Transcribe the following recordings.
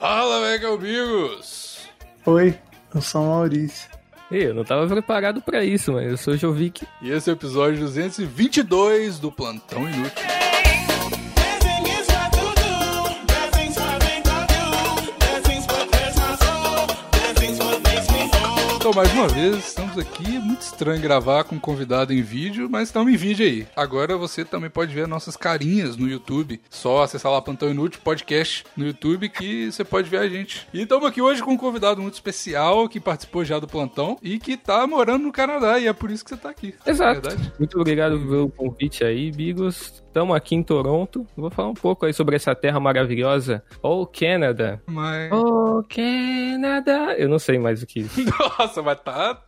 Fala, mega amigos! Oi, eu sou o Maurício. Ih, eu não tava preparado pra isso, mas eu sou o Jovic. E esse é o episódio 222 do Plantão Inútil. Então, mais uma vez, estamos aqui. É muito estranho gravar com um convidado em vídeo, mas estamos em vídeo aí. Agora você também pode ver nossas carinhas no YouTube. Só acessar lá Plantão Inútil Podcast no YouTube que você pode ver a gente. E estamos aqui hoje com um convidado muito especial que participou já do Plantão e que tá morando no Canadá. E é por isso que você tá aqui. Exato. É? Muito obrigado pelo convite aí, Bigos. Estamos aqui em Toronto. Vou falar um pouco aí sobre essa terra maravilhosa. Oh, Canada. Mas. Oh, Canada. Eu não sei mais o que. Nossa, mas tá.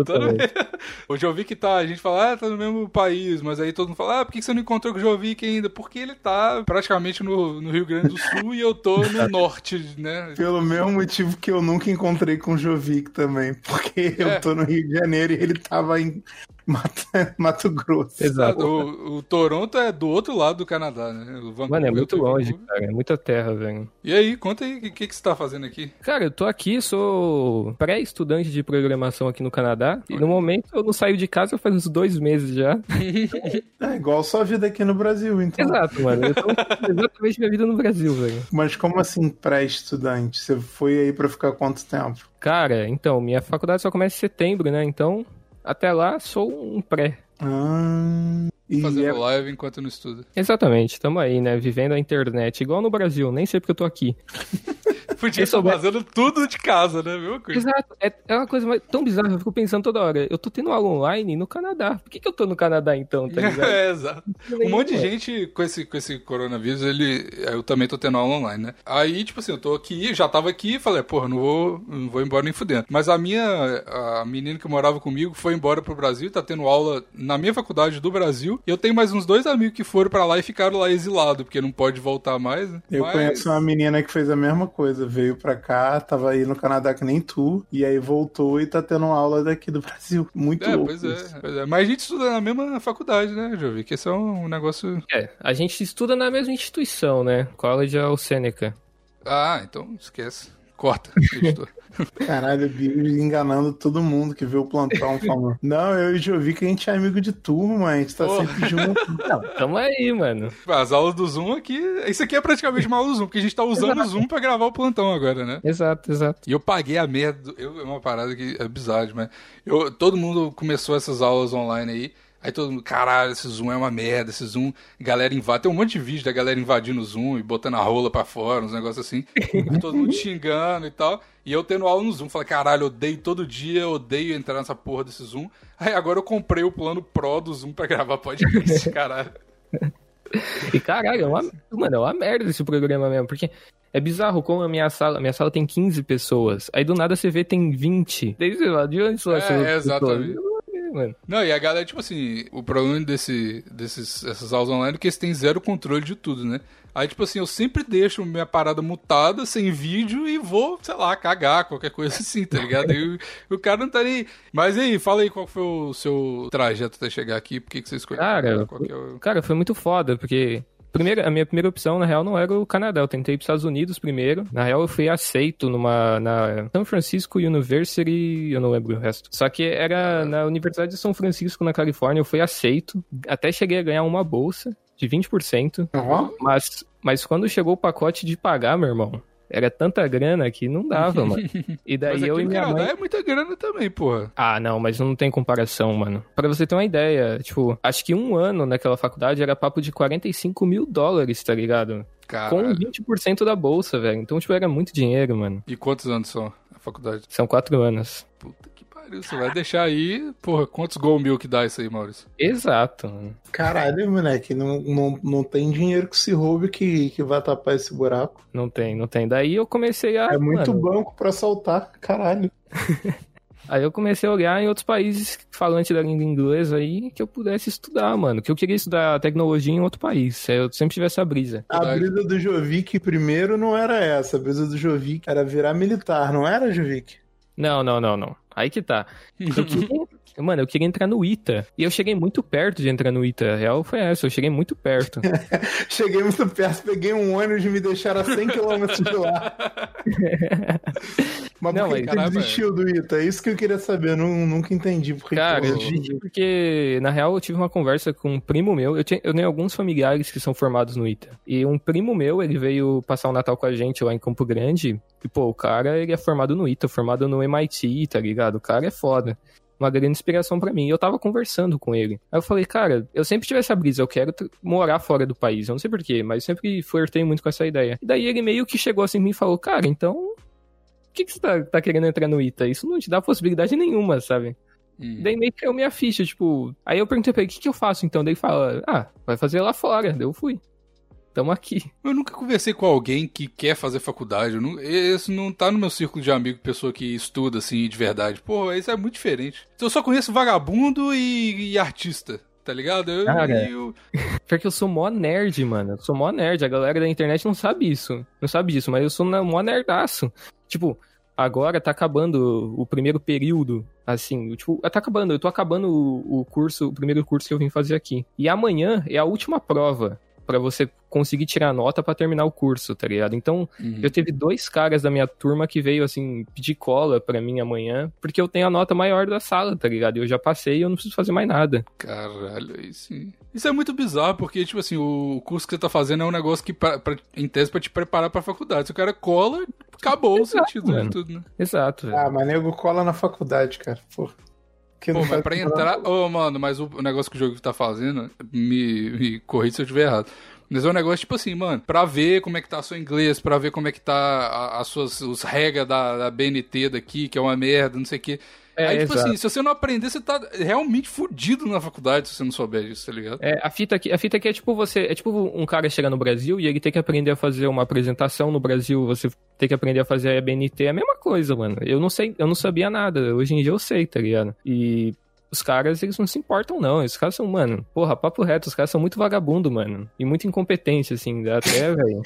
Absolutamente. O Jovic tá, a gente fala, ah, tá no mesmo país, mas aí todo mundo fala, ah, por que você não encontrou com o Jovic ainda? Porque ele tá praticamente no, no Rio Grande do Sul e eu tô no norte, né? Pelo mesmo motivo que eu nunca encontrei com o Jovic também. Porque É. eu tô no Rio de Janeiro e ele tava em Mato, Mato Grosso. Exato. O, o Toronto é do outro lado do Canadá, né? O Vancouver, Mano, é muito em longe, Vancouver. cara. É muita terra, velho. E aí, conta aí, o que, que, que você tá fazendo aqui? Cara, eu tô aqui, sou pré-estudante de programação aqui no Canadá. E no momento eu não saio de casa faz uns dois meses já. É igual sua vida aqui no Brasil, então. Exato, mano. Eu tô exatamente minha vida no Brasil, velho. Mas como assim pré-estudante? Você foi aí pra ficar quanto tempo? Cara, então, minha faculdade só começa em setembro, né? Então, até lá, sou um pré. Ah, e Fazendo é- live enquanto não estuda. Exatamente, tamo aí, né? Vivendo a internet, igual no Brasil, nem sei porque eu tô aqui. Podia estar souber- fazendo tudo de casa, né? Coisa. Exato, é, é uma coisa mais- tão bizarra, eu fico pensando toda hora. Eu tô tendo aula online no Canadá. Por que, que eu tô no Canadá então, tá ligado? É, exato. Um monte de gente com esse, com esse coronavírus, ele. Eu também tô tendo aula online, né? Aí, tipo assim, eu tô aqui, já tava aqui e falei, porra, não vou, não vou embora nem fudendo. Mas a minha. A menina que morava comigo foi embora pro Brasil, tá tendo aula na minha faculdade do Brasil. E eu tenho mais uns dois amigos que foram pra lá e ficaram lá exilados, porque não pode voltar mais, né? Eu Mas- conheço uma menina que fez a mesma coisa, veio pra cá, tava aí no Canadá que nem tu, e aí voltou e tá tendo aula daqui do Brasil. Muito É, louco. pois isso. é, pois é. Mas a gente estuda na mesma faculdade, né, Jovi? Que esse é um negócio. É, a gente estuda na mesma instituição, né? College of Seneca. Ah, então esquece. Corta, editor. Caralho, o Bill enganando todo mundo que vê o plantão falando. Não, eu e o Jovic a gente é amigo de turma, a gente tá Porra. sempre junto. Não, tamo aí, mano. As aulas do Zoom aqui. Isso aqui é praticamente uma aula do Zoom, porque a gente tá usando o Zoom pra gravar o plantão agora, né? Exato, exato. E eu paguei a merda. do- Eu, é uma parada que é bizarra, mas eu, todo mundo começou essas aulas online aí. Aí todo mundo, caralho, esse Zoom é uma merda, esse Zoom, galera invade. Tem um monte de vídeo da galera invadindo o Zoom e botando a rola pra fora, uns negócios assim. Aí todo mundo xingando e tal. E eu tendo aula no Zoom. Falei, caralho, odeio todo dia, odeio entrar nessa porra desse Zoom. Aí agora eu comprei o plano Pro do Zoom pra gravar podcast, caralho. E caralho, é uma, mano, é uma merda esse programa mesmo, porque é bizarro como a minha sala, minha sala tem 15 pessoas, aí do nada você vê tem 20. Daí você fala, de onde são É, essas pessoas? Mano. Não, e a galera, tipo assim, o problema desse, desses, essas aulas online é que eles têm zero controle de tudo, né? Aí, tipo assim, eu sempre deixo minha parada mutada, sem vídeo, e vou, sei lá, cagar, qualquer coisa assim, tá ligado? Aí o, o cara não tá nem. Mas aí, fala aí qual foi o seu trajeto até chegar aqui, por que que você escolheu? Cara, é o... Cara, foi muito foda, porque primeiro, a minha primeira opção, na real, não era o Canadá. Eu tentei ir pros Estados Unidos primeiro. Na real, eu fui aceito numa na San Francisco University, eu não lembro o resto. Só que era na Universidade de São Francisco, na Califórnia, eu fui aceito. Até cheguei a ganhar uma bolsa de 20%. Ó, Mas, mas quando chegou o pacote de pagar, meu irmão, era tanta grana que não dava, mano. E daí Mas aqui eu e minha Canadá mãe. é muita grana também, porra. Ah, não, mas não tem comparação, mano. Pra você ter uma ideia, tipo, acho que um ano naquela faculdade era papo de 45 mil dólares, tá ligado? Com Caralho. 20% da bolsa, velho. Então, tipo, era muito dinheiro, mano. E quantos anos são a faculdade? São quatro anos. Puta pariu, você vai deixar aí, porra, quantos gol mil que dá isso aí, Maurício? Exato, mano. caralho, moleque, não, não, não tem dinheiro que se roube que, que vai tapar esse buraco. Não tem, não tem. Daí eu comecei a. é muito mano, banco pra saltar, caralho. Aí eu comecei a olhar em outros países falantes da língua inglesa aí que eu pudesse estudar, mano. Que eu queria estudar tecnologia em outro país. Eu sempre tive essa brisa. A brisa do Jovic primeiro não era essa, a brisa do Jovic era virar militar, não era, Jovic? Não, não, não, não. Aí que tá. Eu queria, Mano, eu queria entrar no ITA. E eu cheguei muito perto de entrar no ITA. A real foi essa, eu cheguei muito perto. Cheguei muito perto, peguei um ônibus e me deixaram a 100 km de lá. Mas Não, por que caramba, desistiu do Ita? É isso que eu queria saber, eu não, nunca entendi. Por que Cara, eu desisti porque, na real, eu tive uma conversa com um primo meu. Eu, tinha, eu tenho alguns familiares que são formados no ITA. E um primo meu, ele veio passar o Natal com a gente lá em Campo Grande. E, pô, o cara, ele é formado no ITA, formado no MIT, tá ligado? O cara é foda. Uma grande inspiração pra mim. E eu tava conversando com ele. Aí eu falei, cara, eu sempre tive essa brisa, eu quero morar fora do país. Eu não sei porquê, mas sempre flertei muito com essa ideia. E daí ele meio que chegou assim em mim e falou, cara, então. Por que, que você tá, tá querendo entrar no ITA? Isso não te dá possibilidade nenhuma, sabe? Hum. Daí meio que caiu minha ficha, tipo. Aí eu perguntei pra ele, o que, que eu faço então? Daí ele fala, ah, vai fazer lá fora. Daí eu fui. Tamo aqui. Eu nunca conversei com alguém que quer fazer faculdade. Eu não, esse não tá no meu círculo de amigo, pessoa que estuda assim de verdade. Pô, isso é muito diferente. Eu só conheço vagabundo e, e artista, tá ligado? Eu, Cara. eu- Porque eu sou mó nerd, mano. Eu sou mó nerd. A galera da internet não sabe isso. Não sabe disso, mas eu sou mó nerdaço. Tipo, agora tá acabando o primeiro período. Assim, tipo, tá acabando. Eu tô acabando o, o curso, o primeiro curso que eu vim fazer aqui. E amanhã é a última prova pra você conseguir tirar nota pra terminar o curso, tá ligado? Então, Uhum. Eu teve dois caras da minha turma que veio, assim, pedir cola pra mim amanhã, porque eu tenho a nota maior da sala, tá ligado? E eu já passei e eu não preciso fazer mais nada. Caralho, isso. Isso é muito bizarro, porque, tipo assim, o curso que você tá fazendo é um negócio que, pra, pra- em tese, pra te preparar pra faculdade. Se o cara cola, acabou o Exato, sentido mano. de tudo, né? Exato, velho. Ah, mas nego cola na faculdade, cara. Pô. Que Pô, mas pra entrar. Ô, mano, mas o o negócio que o jogo tá fazendo, me, me corrija se eu estiver errado. Mas é um negócio tipo assim, mano, pra ver como é que tá seu inglês, pra ver como é que tá a- as suas os regras da, da BNT daqui, que é uma merda, não sei o quê. É, Aí, tipo exato. assim, se você não aprender, você tá realmente fudido na faculdade se você não souber disso, tá ligado? É, a fita aqui, a fita aqui é tipo você, é tipo um cara chegar no Brasil e ele tem que aprender a fazer uma apresentação no Brasil, você tem que aprender a fazer a BNT, é a mesma coisa, mano. Eu não sei, eu não sabia nada, hoje em dia eu sei, tá ligado? E os caras, eles não se importam não, os caras são, mano, porra, papo reto, os caras são muito vagabundo, mano, e muito incompetente, assim, dá até, velho.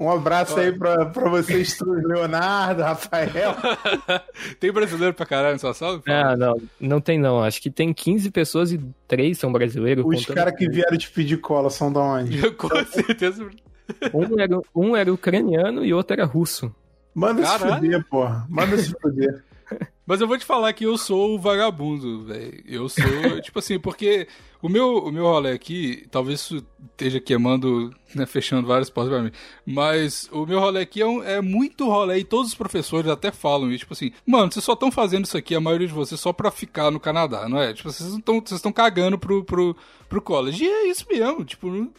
Um abraço aí pra, pra vocês todos, Leonardo, Rafael. Tem brasileiro pra caralho nessa sala? Ah, não, não tem não, acho que tem 15 pessoas e 3 são brasileiros. Os caras que vieram te pedir cola são da onde? Com certeza. Um era, um era ucraniano e outro era russo. Manda se Caralho. fuder, porra. Manda se fuder. Mas eu vou te falar que eu sou o vagabundo, velho. Eu sou, tipo assim, porque o meu, o meu rolê aqui, talvez isso esteja queimando, né, fechando várias portas pra mim. Mas o meu rolê aqui é, um- é muito rolê e todos os professores até falam isso, tipo assim, mano, vocês só estão fazendo isso aqui, a maioria de vocês, só pra ficar no Canadá, não é? Tipo, vocês estão cagando pro, pro, pro college. E é isso mesmo, tipo, não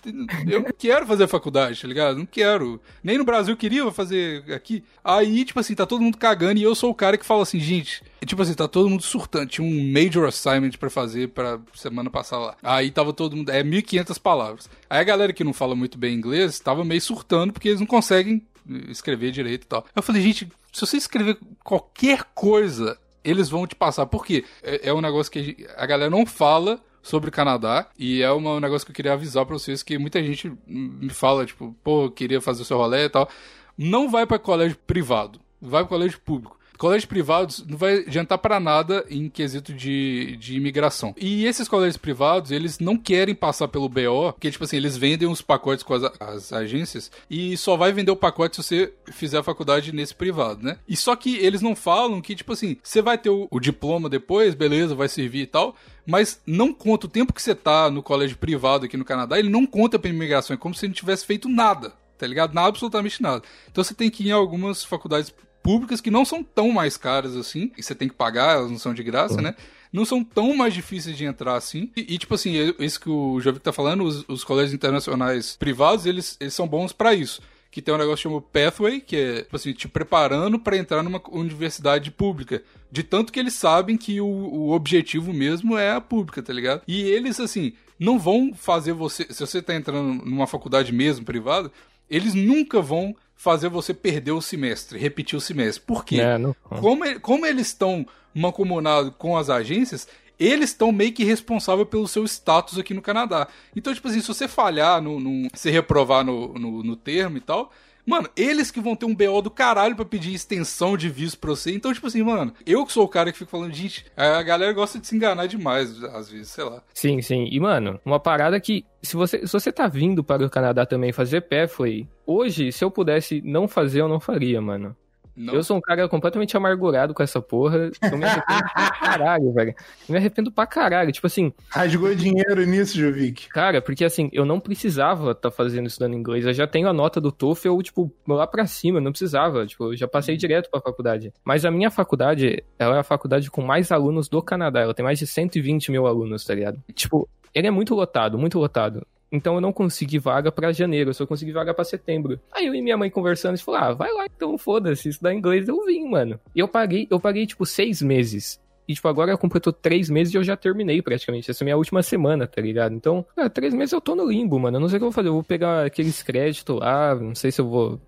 eu não quero fazer faculdade, tá ligado? Não quero. Nem no Brasil eu queria fazer aqui. Aí, tipo assim, tá todo mundo cagando e eu sou o cara que fala assim, gente, tipo assim, tá todo mundo surtando. Tinha um major assignment pra fazer pra semana passada lá. Aí tava todo mundo, é 1500 palavras. Aí a galera que não fala muito bem inglês tava meio surtando porque eles não conseguem escrever direito e tal. Eu falei, gente, se você escrever qualquer coisa, eles vão te passar. Por quê? É, é um negócio que a galera não fala sobre o Canadá e é um negócio que eu queria avisar pra vocês que muita gente me fala, tipo, pô, queria fazer o seu rolê e tal. Não vai pra colégio privado, vai pra colégio público. Colégios privados não vai adiantar pra nada em quesito de, de imigração. E esses colégios privados, eles não querem passar pelo BO, porque, tipo assim, eles vendem os pacotes com as, as agências e só vai vender o pacote se você fizer a faculdade nesse privado, né? E só que eles não falam que, tipo assim, você vai ter o, o diploma depois, beleza, vai servir e tal, mas não conta o tempo que você tá no colégio privado aqui no Canadá, ele não conta pra imigração, é como se não tivesse feito nada, tá ligado? Nada, absolutamente nada. Então você tem que ir em algumas faculdades públicas que não são tão mais caras assim, e você tem que pagar, elas não são de graça, né? Não são tão mais difíceis de entrar assim. E, e, tipo assim, é- isso que o Jovic tá falando, os, os colégios internacionais privados, eles, eles são bons pra isso. Que tem um negócio chamado Pathway, que é, tipo assim, te preparando pra entrar numa universidade pública. De tanto que eles sabem que o, o objetivo mesmo é a pública, tá ligado? E eles, assim, não vão fazer você. Se você tá entrando numa faculdade mesmo privada, eles nunca vão fazer você perder o semestre, repetir o semestre. Por quê? É, não- Como, como eles estão mancomunados com as agências, eles estão meio que responsáveis pelo seu status aqui no Canadá. Então, tipo assim, se você falhar, no, no- se reprovar no, no, no termo e tal, Mano, eles que vão ter um BO do caralho pra pedir extensão de visto pra você. Então, tipo assim, mano, eu que sou o cara que fica falando, gente, a galera gosta de se enganar demais, às vezes, sei lá. Sim, sim. E, mano, uma parada que, se você, se você tá vindo para o Canadá também fazer pé, foi. Hoje, se eu pudesse não fazer, eu não faria, mano. Não. Eu sou um cara completamente amargurado com essa porra. Eu me arrependo pra caralho, velho. Eu me arrependo pra caralho. Tipo assim. Rasgou dinheiro nisso, Jovic. Cara, porque assim, eu não precisava estar tá fazendo estudando inglês. Eu já tenho a nota do TOEFL, tipo, lá pra cima. Eu não precisava. Tipo, eu já passei direto pra faculdade. Mas a minha faculdade, ela é a faculdade com mais alunos do Canadá. Ela tem mais de 120 mil alunos, tá ligado? Tipo, ele é muito lotado, muito lotado. Então eu não consegui vaga para janeiro, eu só consegui vaga para setembro. Aí eu e minha mãe conversando, e falou: "Ah, vai lá, então foda-se, estudar inglês eu vim, mano". E eu paguei, eu paguei tipo seis meses. E, tipo, agora completou três meses e eu já terminei praticamente. Essa é a minha última semana, tá ligado? Então, cara, três meses eu tô no limbo, mano. Eu não sei o que eu vou fazer. Eu vou pegar aqueles créditos lá, não sei se eu vou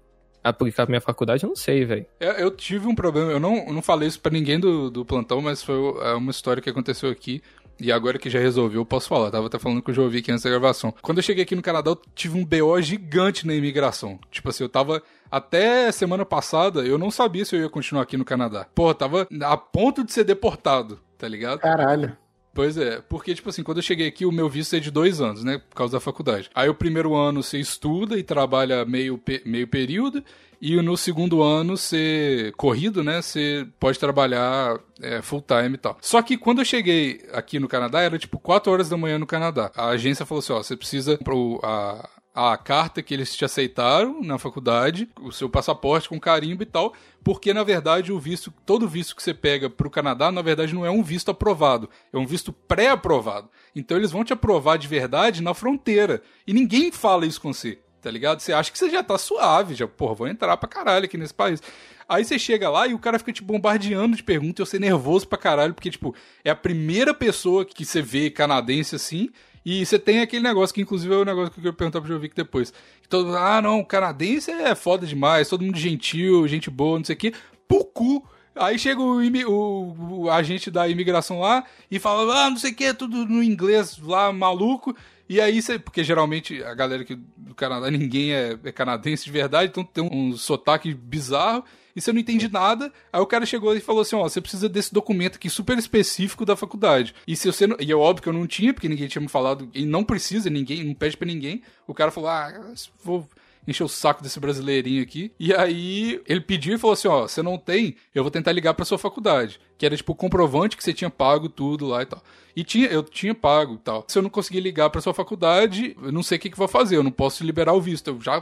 aplicar pra minha faculdade, eu não sei, velho. É, eu tive um problema, eu não, eu não falei isso pra ninguém do, do plantão, mas foi é uma história que aconteceu aqui. E agora que já resolveu, eu posso falar. Eu tava até falando com o Jovi aqui antes da gravação. Quando eu cheguei aqui no Canadá, eu tive um BO gigante na imigração. Tipo assim, eu tava. Até semana passada, eu não sabia se eu ia continuar aqui no Canadá. Eu tava a ponto de ser deportado, tá ligado? Caralho. Pois é, porque, tipo assim, quando eu cheguei aqui, o meu visto é de dois anos, né? Por causa da faculdade. Aí o primeiro ano você estuda e trabalha meio, meio período, e no segundo ano você, corrido, né? Você pode trabalhar é, full time e tal. Só que quando eu cheguei aqui no Canadá, era tipo 4 horas da manhã no Canadá. A agência falou assim: ó, você precisa pro, a, a carta que eles te aceitaram na faculdade, o seu passaporte com carimbo e tal, porque na verdade o visto, todo visto que você pega para o Canadá, na verdade não é um visto aprovado, é um visto pré-aprovado. Então eles vão te aprovar de verdade na fronteira. E ninguém fala isso com você, tá ligado? Você acha que você já tá suave, já, porra, vou entrar pra caralho aqui nesse país. Aí você chega lá e o cara fica te bombardeando de perguntas, eu ser nervoso pra caralho, porque, tipo, é a primeira pessoa que você vê canadense assim, e você tem aquele negócio, que inclusive é o negócio que eu quero perguntar pro Jovic depois. Que todo ah, não, canadense é foda demais, todo mundo gentil, gente boa, não sei o quê. Pucu! Aí chega o, o, o, agente da imigração lá e fala, ah, não sei o que, tudo no inglês lá, maluco. E aí você. Porque geralmente a galera aqui do Canadá, ninguém é, é canadense de verdade, então tem um, um sotaque bizarro e você não entende nada. Aí o cara chegou e falou assim: ó, você precisa desse documento aqui super específico da faculdade. E se você não... E é óbvio que eu não tinha, porque ninguém tinha me falado, e não precisa, ninguém, não pede para ninguém. O cara falou: ah, vou encher o saco desse brasileirinho aqui. E aí ele pediu e falou assim: ó, você não tem, eu vou tentar ligar pra sua faculdade. Que era tipo comprovante que você tinha pago tudo lá e tal. E tinha, eu tinha pago e tal. Se eu não conseguir ligar pra sua faculdade, eu não sei o que, que vou fazer, eu não posso liberar o visto. Eu já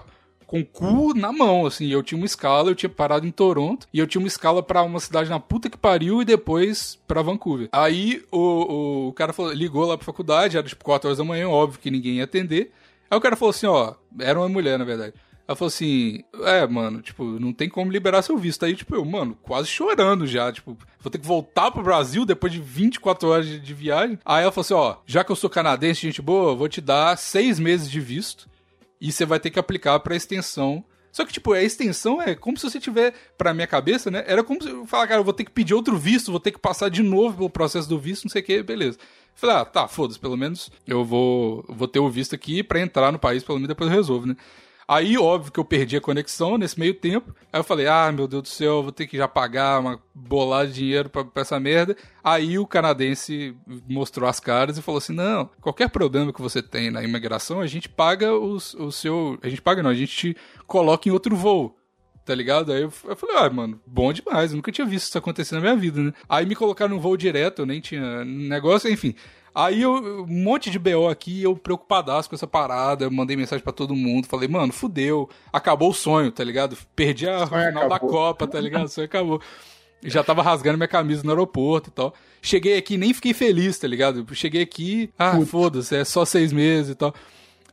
com o cu na mão, assim. Eu tinha uma escala, eu tinha parado em Toronto, e eu tinha uma escala para uma cidade na puta que pariu e depois para Vancouver. Aí o, o cara falou, ligou lá pra faculdade, era tipo 4 horas da manhã, óbvio que ninguém ia atender. Aí o cara falou assim, ó, era uma mulher, na verdade. Ela falou assim, é, mano, tipo, não tem como liberar seu visto. Aí, tipo, eu, mano, quase chorando já, tipo, vou ter que voltar pro Brasil depois de 24 horas de, de viagem. Aí ela falou assim, ó, já que eu sou canadense, gente boa, vou te dar seis meses de visto e você vai ter que aplicar para extensão. Só que, tipo, a extensão é como se você tiver, pra minha cabeça, né? Era como se eu falar, cara, eu vou ter que pedir outro visto, vou ter que passar de novo pelo processo do visto, não sei o que, beleza. Falei, ah, tá, foda-se, pelo menos eu vou, vou ter o visto aqui para entrar no país, pelo menos depois eu resolvo, né? Aí, óbvio que eu perdi a conexão nesse meio tempo. Aí eu falei, ah, meu Deus do céu, vou ter que já pagar uma bolada de dinheiro pra, pra, essa merda. Aí o canadense mostrou as caras e falou assim: não, qualquer problema que você tem na imigração, a gente paga os, o seu. A gente paga não, a gente te coloca em outro voo tá ligado? Aí eu, falei, ah, mano, bom demais, eu nunca tinha visto isso acontecer na minha vida, né? Aí me colocaram num voo direto, eu nem tinha negócio, enfim. Aí eu, um monte de BO aqui, eu preocupadaço com essa parada, eu mandei mensagem para todo mundo, falei, mano, fudeu, acabou o sonho, tá ligado? Perdi a final acabou. da Copa, tá ligado? O sonho acabou. Já tava rasgando minha camisa no aeroporto e tal. Cheguei aqui, nem fiquei feliz, tá ligado? Cheguei aqui, ah, foda-se, é só seis meses e tal.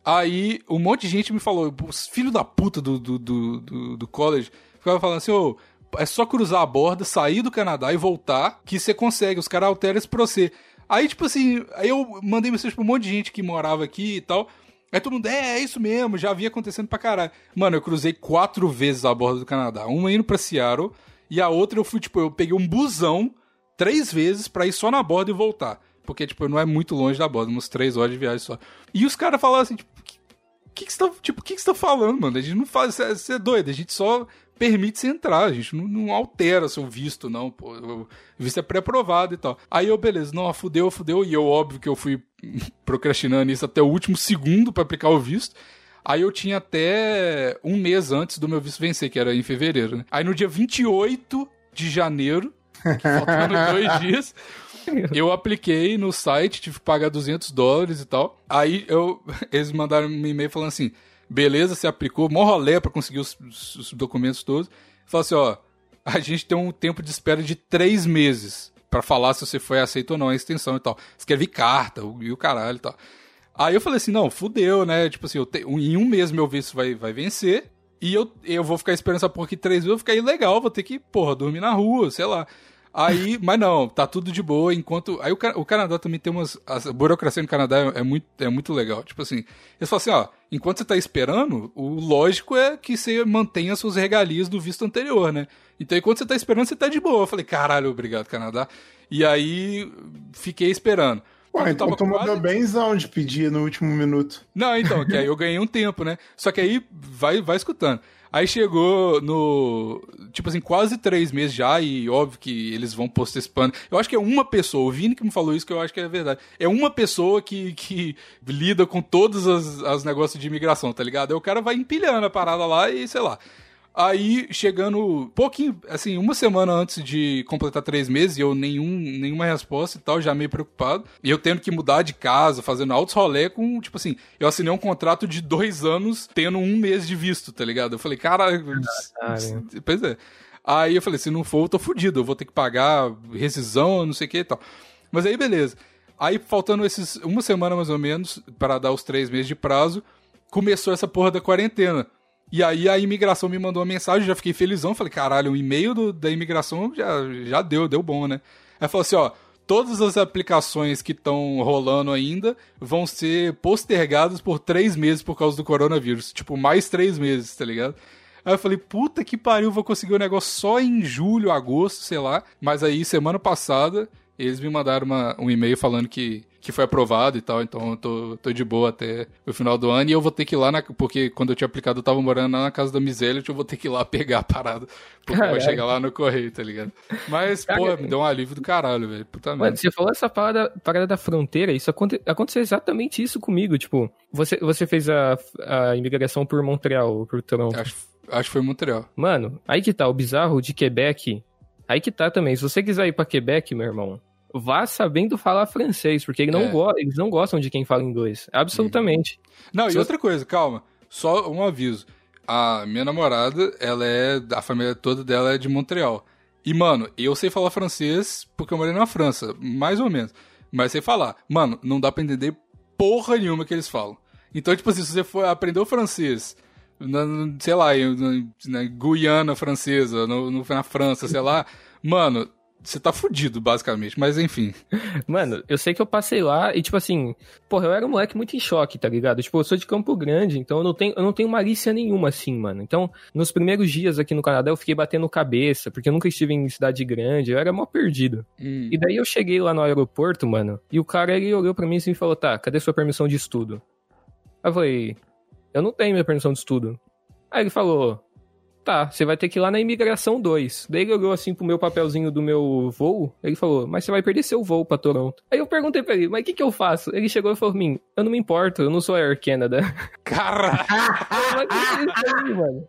Aí um monte de gente me falou, os filhos da puta do, do, do, do, do college, ficava falando assim, ô, oh, é só cruzar a borda, sair do Canadá e voltar, que você consegue, os caras alteram isso pra você. Aí, tipo assim, aí eu mandei mensagem pra um monte de gente que morava aqui e tal. Aí todo mundo, é, é isso mesmo, já havia acontecendo pra caralho. Mano, eu cruzei quatro vezes a borda do Canadá. Uma indo pra Seattle e a outra eu fui, tipo, eu peguei um busão três vezes pra ir só na borda e voltar. Porque, tipo, não é muito longe da borda, umas três horas de viagem só. E os caras falaram assim, tipo, que, que, você tá, tipo, que, que você tá falando, mano? A gente não faz, você é doido, a gente só permite você entrar, a gente não, não altera seu visto, não, pô. O visto é pré-aprovado e tal. Aí eu, beleza, não, fudeu, fudeu, e eu, óbvio que eu fui procrastinando isso até o último segundo para aplicar o visto. Aí eu tinha até um mês antes do meu visto vencer, que era em fevereiro, né? Aí no dia 28 de janeiro, faltando dois dias, eu apliquei no site, tive que pagar 200 dólares e tal. Aí eu, eles mandaram um e-mail falando assim: beleza, você aplicou, mó rolê pra conseguir os, os documentos todos. Fala assim: ó, a gente tem um tempo de espera de três meses para falar se você foi aceito ou não a extensão e tal. Escrevi carta e o caralho e tal. Aí eu falei assim: não, fudeu, né? Tipo assim, te... em um mês meu visto vai, vai vencer. E eu, eu vou ficar esperando essa porra aqui três meses, eu vou ficar ilegal, vou ter que, porra, dormir na rua, sei lá. Aí, mas não, tá tudo de boa, enquanto. Aí o, o Canadá também tem umas. A burocracia no Canadá é, é, muito, é muito legal. Tipo assim, eles falam assim, ó, enquanto você tá esperando, o lógico é que você mantenha suas regalias do visto anterior, né? Então, enquanto você tá esperando, você tá de boa. Eu falei, caralho, obrigado, Canadá. E aí, fiquei esperando. Pô, então tu mandou quase... benzão de pedir no último minuto. Não, então, que aí eu ganhei um tempo, né? Só que aí, vai, vai escutando. Aí chegou no. Tipo assim, quase três meses já, e óbvio que eles vão postespando. Eu acho que é uma pessoa, o Vini que me falou isso, que eu acho que é verdade. É uma pessoa que, que lida com todos os, os negócios de imigração, tá ligado? Aí o cara vai empilhando a parada lá e sei lá. Aí, chegando pouquinho, assim, uma semana antes de completar três meses, e eu nenhum, nenhuma resposta e tal, já meio preocupado. E eu tendo que mudar de casa, fazendo altos rolê com, tipo assim, eu assinei um contrato de dois anos, tendo um mês de visto, tá ligado? Eu falei, cara, ah, pois é. Aí eu falei, se não for, eu tô fudido, eu vou ter que pagar rescisão, não sei o que e tal. Mas aí, beleza. Aí, faltando esses uma semana mais ou menos, para dar os três meses de prazo, começou essa porra da quarentena. E aí a imigração me mandou uma mensagem, já fiquei felizão, falei, caralho, o e-mail do, da imigração já, já deu, deu bom, né? Aí falou assim, ó, todas as aplicações que estão rolando ainda vão ser postergadas por três meses por causa do coronavírus. Tipo, mais três meses, tá ligado? Aí eu falei, puta que pariu, vou conseguir o um negócio só em julho, agosto, sei lá. Mas aí, semana passada, eles me mandaram uma, um e-mail falando que que foi aprovado e tal, então eu tô, tô de boa até o final do ano. E eu vou ter que ir lá, na, porque quando eu tinha aplicado eu tava morando lá na casa da Misélia, eu vou ter que ir lá pegar a parada, porque vai chegar lá no correio, tá ligado? Mas, pô, me deu um alívio do caralho, velho. Puta Mano, você falou essa parada, parada da fronteira, isso aconte, aconteceu exatamente isso comigo, tipo, você, você fez a, a imigração por Montreal, por Toronto. Acho, acho que foi Montreal. Mano, aí que tá, o bizarro de Quebec, aí que tá também, se você quiser ir pra Quebec, meu irmão, vá sabendo falar francês, porque ele não é. go eles não gostam de quem fala inglês. Absolutamente. Uhum. Não, Se e outra coisa, calma. Só um aviso. A minha namorada, ela é. A família toda dela é de Montreal. E, mano, eu sei falar francês porque eu morei na França, mais ou menos. Mas sei falar. Mano, não dá pra entender porra nenhuma que eles falam. Então, tipo assim, se você for aprender o francês, na, sei lá, na, na Guiana francesa, no, na França, sei lá, mano, você tá fudido, basicamente, mas enfim. Mano, eu sei que eu passei lá e, tipo assim, porra, eu era um moleque muito em choque, tá ligado? Tipo, eu sou de Campo Grande, então eu não tenho, eu não tenho malícia nenhuma, assim, mano. Então, nos primeiros dias aqui no Canadá, eu fiquei batendo cabeça, porque eu nunca estive em cidade grande, eu era mó perdido. Hum. E daí eu cheguei lá no aeroporto, mano, e o cara, ele olhou pra mim assim e falou, tá, cadê sua permissão de estudo? Aí eu falei, eu não tenho minha permissão de estudo. Aí ele falou, tá, você vai ter que ir lá na imigração 2. Daí ele olhou assim pro meu papelzinho do meu voo, ele falou, mas você vai perder seu voo pra Toronto. Aí eu perguntei pra ele, mas o que que eu faço? Ele chegou e falou mim, eu não me importo, eu não sou Air Canada. Cara! aí, mano.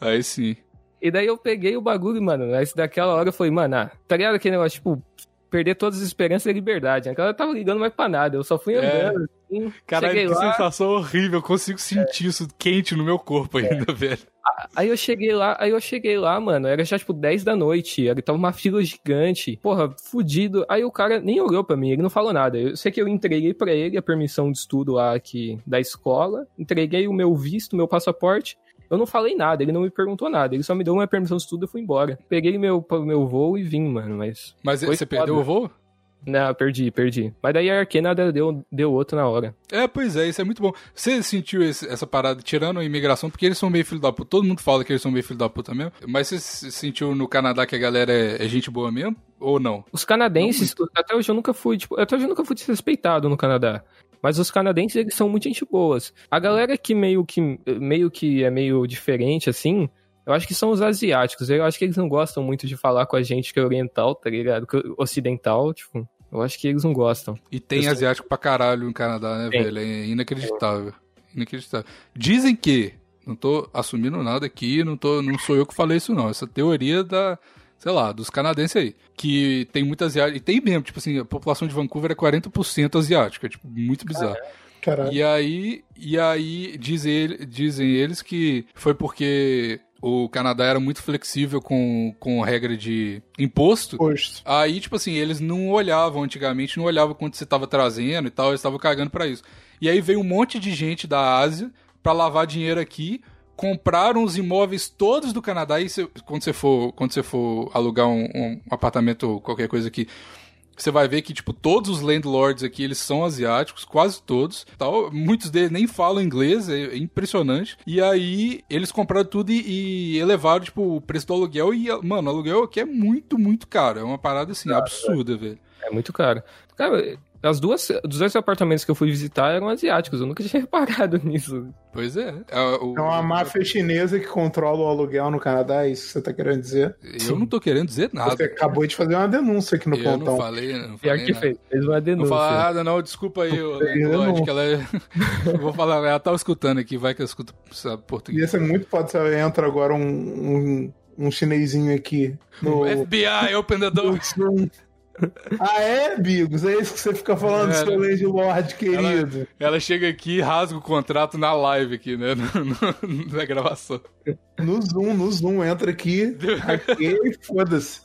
Aí sim. E daí eu peguei o bagulho, mano, mas daquela hora eu falei, mano, ah, tá ligado aquele negócio, tipo, perder todas as esperanças da liberdade. Aquela tava ligando mais pra nada, eu só fui é. andando. Assim, Caralho, que lá. sensação horrível, eu consigo sentir é. isso quente no meu corpo ainda, é. velho. Aí eu cheguei lá, aí eu cheguei lá, mano, era já tipo 10 da noite, era, tava uma fila gigante, porra, fudido. Aí o cara nem olhou pra mim, ele não falou nada. Eu sei que eu entreguei para ele a permissão de estudo lá aqui da escola, entreguei o meu visto, meu passaporte, eu não falei nada, ele não me perguntou nada, ele só me deu uma permissão de estudo e fui embora. Peguei meu, meu voo e vim, mano, mas. Mas você foda. perdeu o voo? Não, perdi, perdi. Mas daí a Arkenada deu, deu outro na hora. É, pois é, isso é muito bom. Você sentiu esse, essa parada tirando a imigração, porque eles são meio filho da puta. Todo mundo fala que eles são meio filho da puta mesmo. Mas você sentiu no Canadá que a galera é, é gente boa mesmo? Ou não? Os canadenses, não até hoje eu nunca fui, tipo, até hoje eu nunca fui desrespeitado no Canadá. Mas os canadenses, eles são muito gente boas. A galera que meio que, meio que é meio diferente, assim, eu acho que são os asiáticos. Eu acho que eles não gostam muito de falar com a gente que é oriental, tá ligado? Que é ocidental, tipo. Eu acho que eles não gostam. E tem Eu asiático pra caralho no Canadá, né, Tem. velho? É inacreditável. Inacreditável. Dizem que, não tô assumindo nada aqui, não, tô, não sou eu que falei isso, não. Essa teoria da, sei lá, dos canadenses aí. Que tem muita asiática. E tem mesmo, tipo assim, a população de Vancouver é 40% asiática. É, tipo, muito bizarro. Caralho. E aí, e aí dizem, ele- dizem eles que foi porque o Canadá era muito flexível com, com regra de imposto. Posto. Aí, tipo assim, eles não olhavam antigamente, não olhavam quanto você tava trazendo e tal, eles estavam cagando pra isso. E aí veio um monte de gente da Ásia pra lavar dinheiro aqui, compraram os imóveis todos do Canadá e quando você for, quando você for alugar um, um apartamento, qualquer coisa aqui, você vai ver que, tipo, todos os landlords aqui, eles são asiáticos, quase todos. Tal. Muitos deles nem falam inglês, é é impressionante. E aí, eles compraram tudo e, e elevaram, tipo, o preço do aluguel. E, mano, o aluguel aqui é muito, muito caro. É uma parada, assim, absurda, velho. É muito caro. Cara, as duas, os dois apartamentos que eu fui visitar eram asiáticos. Eu nunca tinha reparado nisso. Pois é. É, o- É uma máfia chinesa que controla o aluguel no Canadá, é isso que você tá querendo dizer? Eu não tô querendo dizer nada. Você acabou de fazer uma denúncia aqui no Eu não pontão. falei, não Pior falei que nada. fez, fez uma Não denúncia. falar nada, não, desculpa aí, Lorde, denúncia. que ela é... Eu Vou falar, ela tava escutando aqui, vai que eu escuto sabe, português. Ia ser muito pode ser, entra agora um, um, um chinesinho aqui no, FBI, open the door. Ah, é, Bigos? É isso que você fica falando, É, seu né? Landlord querido. Ela chega aqui e rasga o contrato na live aqui, né? No- no- na gravação. No Zoom, no Zoom, entra aqui, aqui e foda-se.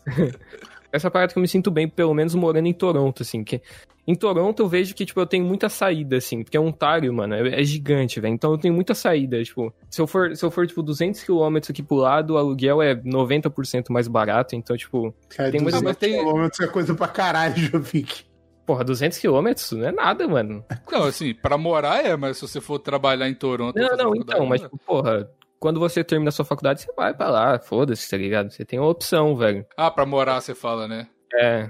Essa parada que eu me sinto bem, pelo menos morando em Toronto, assim. Que em Toronto eu vejo que, tipo, eu tenho muita saída, assim. Porque Ontário, mano, é, é gigante, velho. Então eu tenho muita saída, tipo... Se eu for, se eu for tipo, 200 quilômetros aqui pro lado, o aluguel é 90% mais barato. Então, tipo... Cara, Tem tem muita- mas tem- quilômetros é coisa pra caralho, Jovic. Porra, 200 quilômetros não é nada, mano. Não, assim, pra morar é, mas se você for trabalhar em Toronto... Não, não, então, mas, é. tipo, porra... Quando você termina a sua faculdade, você vai pra lá, foda-se, tá ligado? Você tem uma opção, velho. Ah, pra morar você fala, né? É,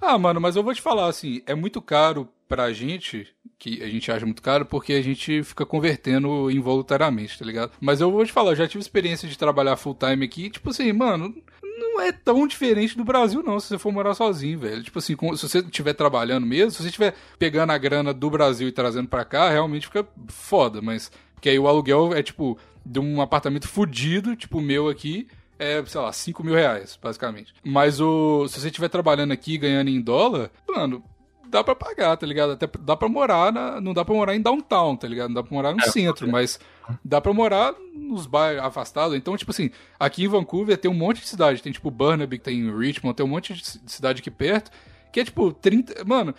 Ah, mano, mas eu vou te falar, assim, é muito caro pra gente, que a gente acha muito caro, porque a gente fica convertendo involuntariamente, tá ligado? Mas eu vou te falar, eu já tive experiência de trabalhar full time aqui, tipo assim, mano, não é tão diferente do Brasil, não, se você for morar sozinho, velho. Tipo assim, se você estiver trabalhando mesmo, se você estiver pegando a grana do Brasil e trazendo pra cá, realmente fica foda, mas. Porque aí o aluguel é tipo de um apartamento fudido, tipo o meu aqui, é, sei lá, 5 mil reais, basicamente. Mas o, se você estiver trabalhando aqui ganhando em dólar, mano, dá pra pagar, tá ligado? Até dá pra morar, na, não dá pra morar em downtown, tá ligado? Não dá pra morar no É, centro, mas dá pra morar nos bairros afastados. Então, tipo assim, aqui em Vancouver tem um monte de cidade. Tem, tipo, Burnaby, que tem em Richmond, tem um monte de cidade aqui perto, que é, tipo, 30... Mano,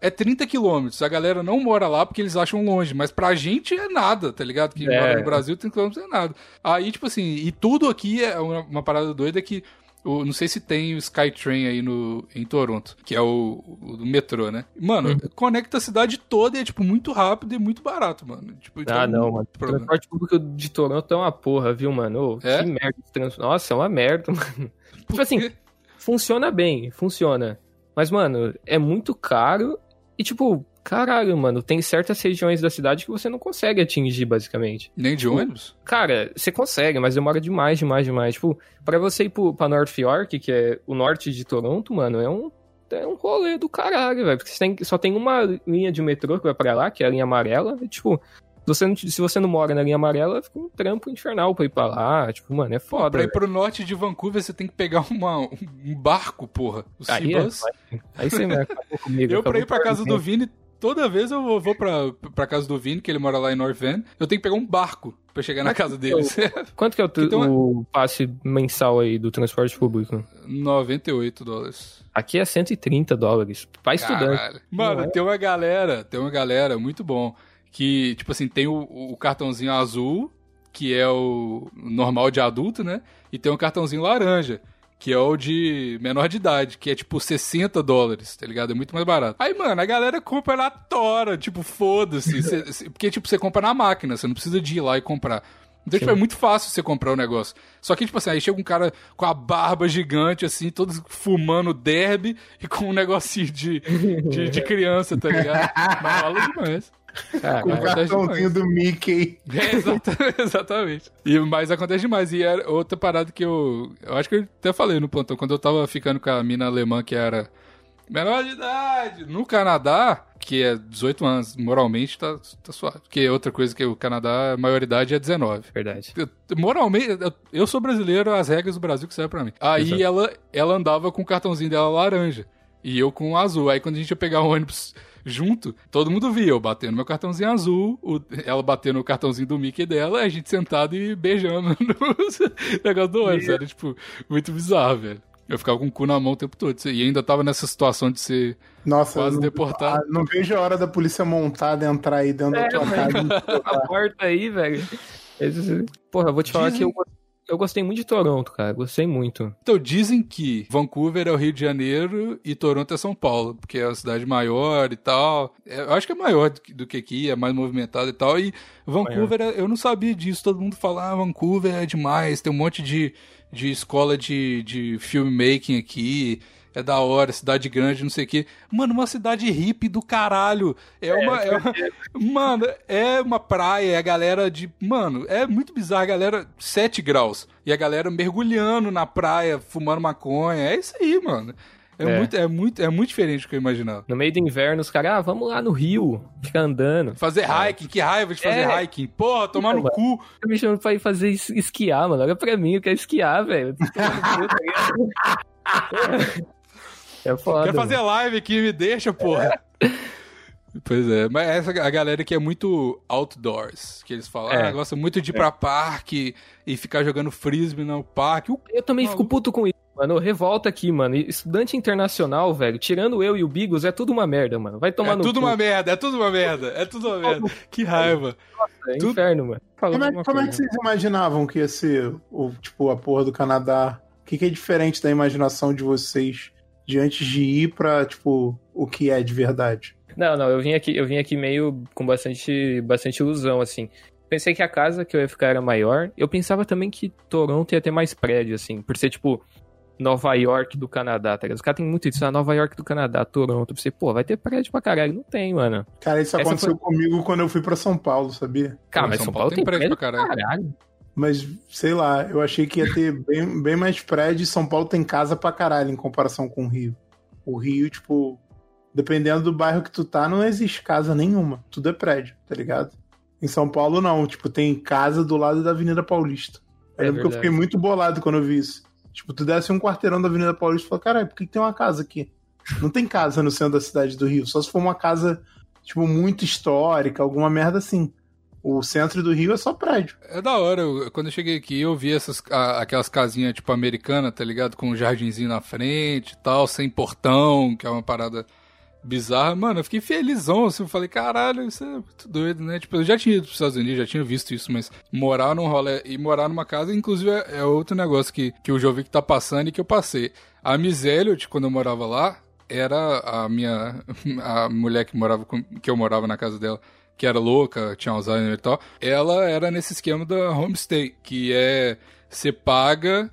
é 30 quilômetros. A galera não mora lá porque eles acham longe, mas pra gente é nada, tá ligado? Que É. mora no Brasil, 30 quilômetros é nada. Aí, tipo assim, e tudo aqui é uma, uma parada doida que... o- não sei se tem o Skytrain aí no, em Toronto, que é o, o metrô, né? Mano, Uhum. conecta a cidade toda e é, tipo, muito rápido e muito barato, mano. Tipo, Ah, então, não, mano. O transporte público de Toronto é uma porra, viu, mano? Ô, É? Que merda de transporte. Nossa, é uma merda, mano. Tipo assim, funciona bem, funciona. Mas, mano, é muito caro e, tipo, caralho, mano, tem certas regiões da cidade que você não consegue atingir, basicamente. Nem de ônibus? Cara, você consegue, mas demora demais, demais, demais. Tipo, pra você ir pro, pra North York, que é o norte de Toronto, mano, é um, é um rolê do caralho, velho. Porque você tem, só tem uma linha de metrô que vai pra lá, que é a linha amarela. E, tipo, você, não, se você não mora na linha amarela, fica um trampo infernal pra ir pra lá. Tipo, mano, é foda. pra ir pro norte de Vancouver, você tem que pegar uma, um barco, porra. O Aí, é. Aí você me acabou comigo. Eu, pra acabou ir pra com a casa do Vini, toda vez eu vou, pra, pra casa do Vini, que ele mora lá em North Van, eu tenho que pegar um barco pra chegar na casa dele. Quanto que é o, Então é- o passe mensal aí do transporte público? 98 dólares. Aqui é 130 dólares. Pra estudante. Mano, é? tem uma galera, tem uma galera muito bom, que, tipo assim, tem o, o cartãozinho azul, que é o normal de adulto, né? E tem um cartãozinho laranja, que é o de menor de idade, que é tipo 60 dólares, tá ligado? É muito mais barato. Aí, mano, a galera compra na tora, tipo, foda-se. Porque, tipo, você compra na máquina, você não precisa de ir lá e comprar. Então, tipo, Sim. é muito fácil você comprar o negócio. Só que, tipo assim, aí chega um cara com a barba gigante, assim, todo fumando derby e com um negocinho de, de, de criança, tá ligado? Mas rola demais. Ah, Com o cartãozinho do Mickey. É, exata- exatamente. E, mas acontece demais. E era outra parada que eu. Eu acho que eu até falei no plantão, quando eu tava ficando com a mina alemã que era menor de idade. No Canadá, que é 18 anos, moralmente tá, tá suave. Porque outra coisa que o Canadá, a maioridade é 19. Verdade. Eu- Moralmente, eu- eu sou brasileiro, as regras do Brasil que servem pra mim. Aí Exato. ela, ela andava com o cartãozinho dela laranja. E eu com o azul. Aí quando a gente ia pegar o ônibus junto, todo mundo via eu batendo meu cartãozinho azul, o- ela batendo o cartãozinho do Mickey dela, a gente sentado e beijando no negócio do ônibus. Era, tipo, muito bizarro, velho. Eu ficava com o cu na mão o tempo todo. E ainda tava nessa situação de ser Nossa, quase não, deportado. ah, não vejo a hora da polícia montada entrar aí dentro da É, tua mas- casa. e A porta aí, velho. Porra, eu vou te falar Dizem- que eu, eu gostei muito de Toronto, cara. Gostei muito. Então, dizem que Vancouver é o Rio de Janeiro e Toronto é São Paulo, porque é uma cidade maior e tal. É, Eu acho que é maior do que, do que aqui, é mais movimentado e tal. E Vancouver, é- eu não sabia disso. Todo mundo fala, ah, Vancouver é demais, tem um monte de, de escola de, de filmmaking aqui. É da hora, cidade grande, não sei o quê. Mano, uma cidade hippie do caralho. É uma. É uma mano, é uma praia, é a galera de. Mano, é muito bizarro, a galera. 7 graus. E a galera mergulhando na praia, fumando maconha. É isso aí, mano. É, É. Muito, é, muito, é muito diferente do que eu imaginava. No meio do inverno, os caras, ah, vamos lá no Rio, ficar andando. Fazer hiking, que raiva de fazer É. hiking. Porra, tomar no Então, cu. Tá me chamando pra ir fazer es- esquiar, mano. Olha pra mim, eu quero esquiar, velho. É foda. Quer fazer live aqui, me deixa, porra. Pois é, mas essa a galera que é muito outdoors, que eles falam, É. ah, gosta muito de ir pra parque e ficar jogando frisbee no parque. Eu também Maluco. fico puto com isso, mano. Revolta aqui, mano. Estudante internacional, velho, tirando eu e o Bigos, é tudo uma merda, mano. Vai tomar é no tudo cu. uma merda, é tudo uma merda, é tudo uma merda. Que raiva. É tudo- inferno, mano. Como é, como é que coisa. vocês imaginavam que ia ser o, tipo, a porra do Canadá? O que, que é diferente da imaginação de vocês de antes de ir pra, tipo, o que é de verdade? Não, não, eu vim aqui, eu vim aqui meio com bastante, bastante ilusão, assim. Pensei que a casa que eu ia ficar era maior. Eu pensava também que Toronto ia ter mais prédio, assim, por ser, tipo, Nova York do Canadá, tá ligado? Os caras têm muito isso, ah, Nova York do Canadá, Toronto. Eu pensei, pô, vai ter prédio pra caralho. Não tem, mano. Cara, isso Essa aconteceu comigo quando eu fui pra São Paulo, sabia? Cara, mas São, Paulo tem prédio pra caralho. Mas, sei lá, eu achei que ia ter bem, bem mais prédio e São Paulo tem casa pra caralho em comparação com o Rio. O Rio, tipo, dependendo do bairro que tu tá, não existe casa nenhuma. Tudo é prédio, tá ligado? Em São Paulo, não. Tipo, tem casa do lado da Avenida Paulista. Eu É lembro que eu fiquei muito bolado quando eu vi isso. Tipo, tu desce um quarteirão da Avenida Paulista e fala, caralho, por que, que tem uma casa aqui? Não tem casa no centro da cidade do Rio. Só se for uma casa, tipo, muito histórica, alguma merda assim. O centro do Rio é só prédio. É da hora, eu- quando eu cheguei aqui eu vi essas, a- aquelas casinhas tipo americana, tá ligado? Com um jardinzinho na frente e tal, sem portão, que é uma parada bizarra. Mano, eu fiquei felizão, assim, eu falei, caralho, isso é muito doido, né? Tipo, eu já tinha ido pros Estados Unidos, já tinha visto isso, mas morar num rolê e morar numa casa, inclusive, é, é outro negócio que, que o Jovic tá passando e que eu passei. A Miss Elliot, quando eu morava lá, era a minha, a mulher que morava com, que eu morava na casa dela, que era louca, tinha Alzheimer e tal, ela era nesse esquema da homestay, que é você paga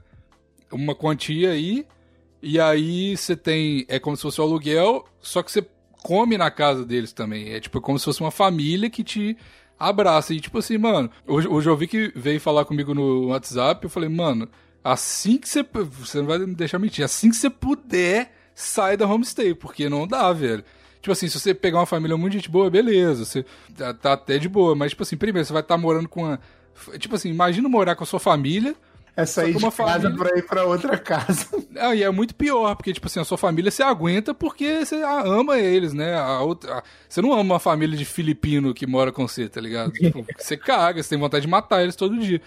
uma quantia aí e aí você tem é como se fosse o aluguel, só que você come na casa deles também. É tipo como se fosse uma família que te abraça. E tipo assim, mano, hoje, hoje eu vi que veio falar comigo no WhatsApp, eu falei, mano, assim que você você não vai me deixar mentir, assim que você puder, sai da homestay, porque não dá, velho. Tipo assim, se você pegar uma família muito gente boa, beleza, você tá, tá até de boa, mas tipo assim, primeiro você vai estar morando com uma tipo assim, imagina morar com a sua família, É sair de uma casa família- pra ir pra outra casa. ah, e é muito pior, porque, tipo assim, a sua família você aguenta porque você ama eles, né? A outra, você não ama uma família de filipino que mora com você, tá ligado? Tipo, você caga, você tem vontade de matar eles todo dia.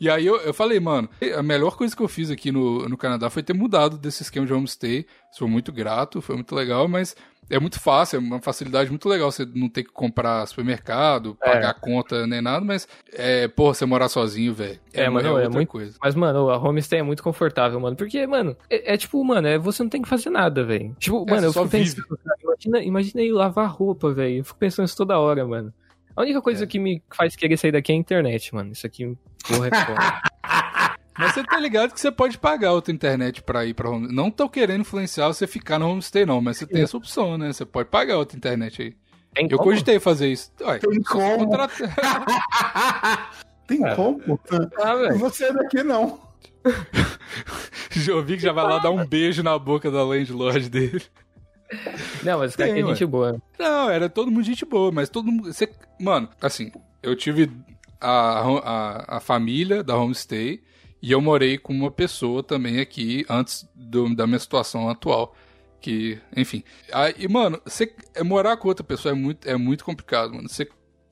E aí eu, eu falei, mano, a melhor coisa que eu fiz aqui no, no Canadá foi ter mudado desse esquema de homestay. Sou muito grato, foi muito legal, mas é muito fácil, é uma facilidade muito legal você não ter que comprar supermercado, É. pagar conta nem nada, mas, é, porra, você morar sozinho, velho. É, mano, é outra muito- coisa. Mas, mano, a homestay é muito confortável, mano. Porque, mano, é, é tipo, mano, é, você não tem que fazer nada, velho. Tipo, É, mano, eu fico pensando, cara, imagina, imagina ir lavar roupa, velho. Eu fico pensando isso toda hora, mano. A única coisa É. que me faz querer sair daqui é a internet, mano. Isso aqui, porra, é foda. Mas você tá ligado que você pode pagar outra internet pra ir pra home. Não tô querendo influenciar você ficar no homestay, não, mas você tem essa opção, né? Você pode pagar outra internet aí. Tem Eu como? cogitei fazer isso. Ué, Tem como? contrata- Tem É. como? Ah, velho. Você daqui não. Eu vi que já vai lá dar um beijo na boca da landlord dele. Não, mas cara Tem, é ué. gente boa. Não, era todo mundo gente boa, mas todo mundo. Você, mano, assim, eu tive a, a, a família da homestay e eu morei com uma pessoa também aqui antes do- da minha situação atual. Que, enfim. Aí, mano, você é, morar com outra pessoa é muito, é muito complicado, mano. Você,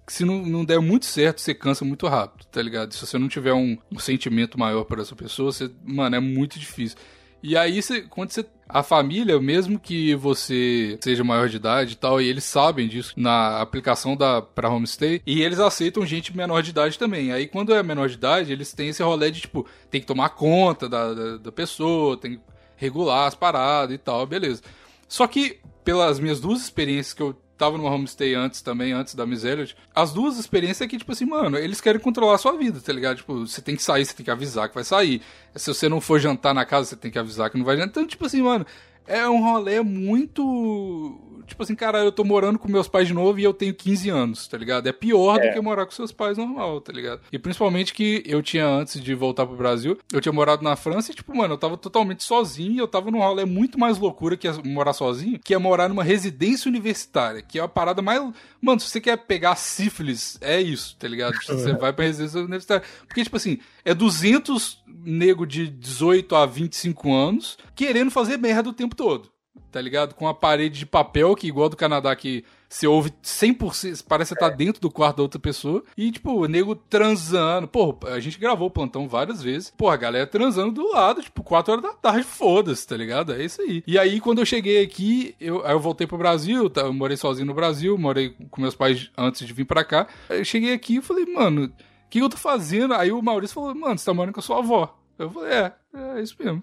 se não, não der muito certo, você cansa muito rápido, tá ligado? Se você não tiver um, um sentimento maior por essa pessoa, você, mano, é muito difícil. E aí, você, quando você. A família, mesmo que você seja maior de idade e tal, e eles sabem disso na aplicação da pra homestay, e eles aceitam gente menor de idade também. Aí, quando é menor de idade, eles têm esse rolê de, tipo, tem que tomar conta da, da, da pessoa, tem que regular as paradas e tal, beleza. Só que, pelas minhas duas experiências que eu tava numa homestay antes também, antes da miséria, as duas experiências é que, tipo assim, mano, eles querem controlar a sua vida, tá ligado? Tipo, você tem que sair, você tem que avisar que vai sair. Se você não for jantar na casa, você tem que avisar que não vai jantar. Então, tipo assim, mano, é um rolê muito. Tipo assim, cara, eu tô morando com meus pais de novo e eu tenho 15 anos, tá ligado? É pior do que morar com seus pais normal, tá ligado? E principalmente que eu tinha, antes de voltar pro Brasil, eu tinha morado na França e, tipo, mano, eu tava totalmente sozinho e eu tava num rolê muito mais loucura que é morar sozinho, que é morar numa residência universitária, que é a parada mais. Mano, se você quer pegar sífilis, é isso, tá ligado? Você vai pra residência universitária. Porque, tipo assim, é 200 nego de 18 a 25 anos querendo fazer merda o tempo todo tá ligado? Com a parede de papel, que igual do Canadá, que você ouve 100%, parece que você tá dentro do quarto da outra pessoa, e, tipo, o nego transando. Pô, a gente gravou o plantão várias vezes. Pô, a galera transando do lado, tipo, 4 horas da tarde, foda-se, tá ligado? É isso aí. E aí, quando eu cheguei aqui, eu, aí eu voltei pro Brasil, tá, eu morei sozinho no Brasil, morei com meus pais antes de vir pra cá. Eu cheguei aqui e falei, mano, o que eu tô fazendo? Aí o Maurício falou, mano, você tá morando com a sua avó. Eu falei, é, é isso mesmo.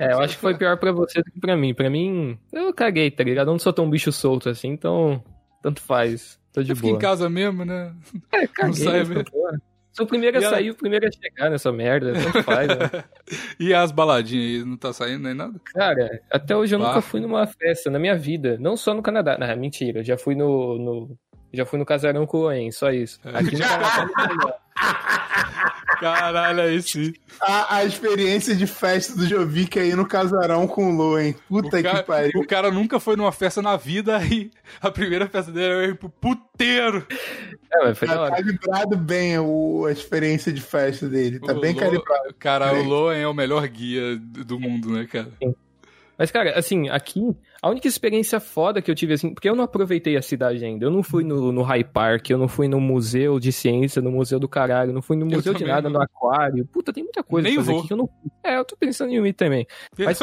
É, eu acho que foi pior pra você do que pra mim. Pra mim, eu caguei, tá ligado? Eu não sou tão bicho solto assim, então tanto faz. Tô de Eu boa. em casa mesmo, né? É, caguei, sai, velho. tô fora. Sou o primeiro a E sair, o primeiro a chegar nessa merda, tanto faz, né? E as baladinhas aí, não tá saindo nem nada? Cara, até hoje eu Bah. nunca fui numa festa na minha vida. Não só no Canadá. Não, mentira. Já fui no. no- já fui no casarão com o Oen, só isso. É. Aqui no Canadá não. Caralho, aí sim. A, a experiência de festa do Jovic aí no casarão com o Lu, hein? Puta o, que cara, pariu. o cara nunca foi numa festa na vida e a primeira festa dele era ir pro puteiro. É, mas foi da Tá hora. calibrado bem o, a experiência de festa dele. Tá O bem Lo- calibrado. Cara, o. Loen é o melhor guia do do mundo, né, cara? Mas, cara, assim, aqui, a única experiência foda que eu tive, assim, porque eu não aproveitei a cidade ainda. Eu não fui no, no High Park, eu não fui no Museu de Ciência, no Museu do Caralho, não fui no Eu Museu de nada, não. no Aquário. Puta, tem muita coisa Nem pra fazer vou. aqui que eu não fui. É, eu tô pensando em ir também. Mas-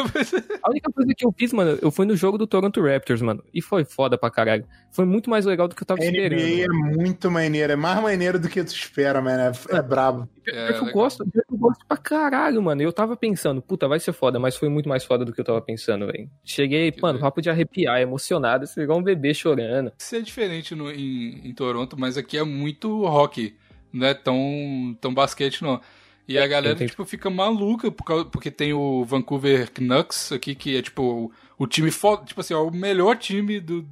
A única coisa que eu fiz, mano, eu fui no jogo do Toronto Raptors, mano. E foi foda pra caralho. Foi muito mais legal do que eu tava A esperando. NBA é mano. muito maneiro. É mais maneiro do que tu espera, mano. É, é brabo. É, eu legal. gosto, eu gosto pra caralho, mano. Eu tava pensando, puta, vai ser foda, mas foi muito mais foda do que eu tava pensando, velho. Cheguei, Que mano. Papo de arrepiar, emocionado, assim, igual um bebê chorando. Isso é diferente no- em, em Toronto, mas aqui é muito rock. Não é tão, tão basquete, não. E a galera, tem- tipo, fica maluca por causa- porque tem o Vancouver Canucks aqui, que é, tipo, o, o time foda, tipo assim, é o melhor time do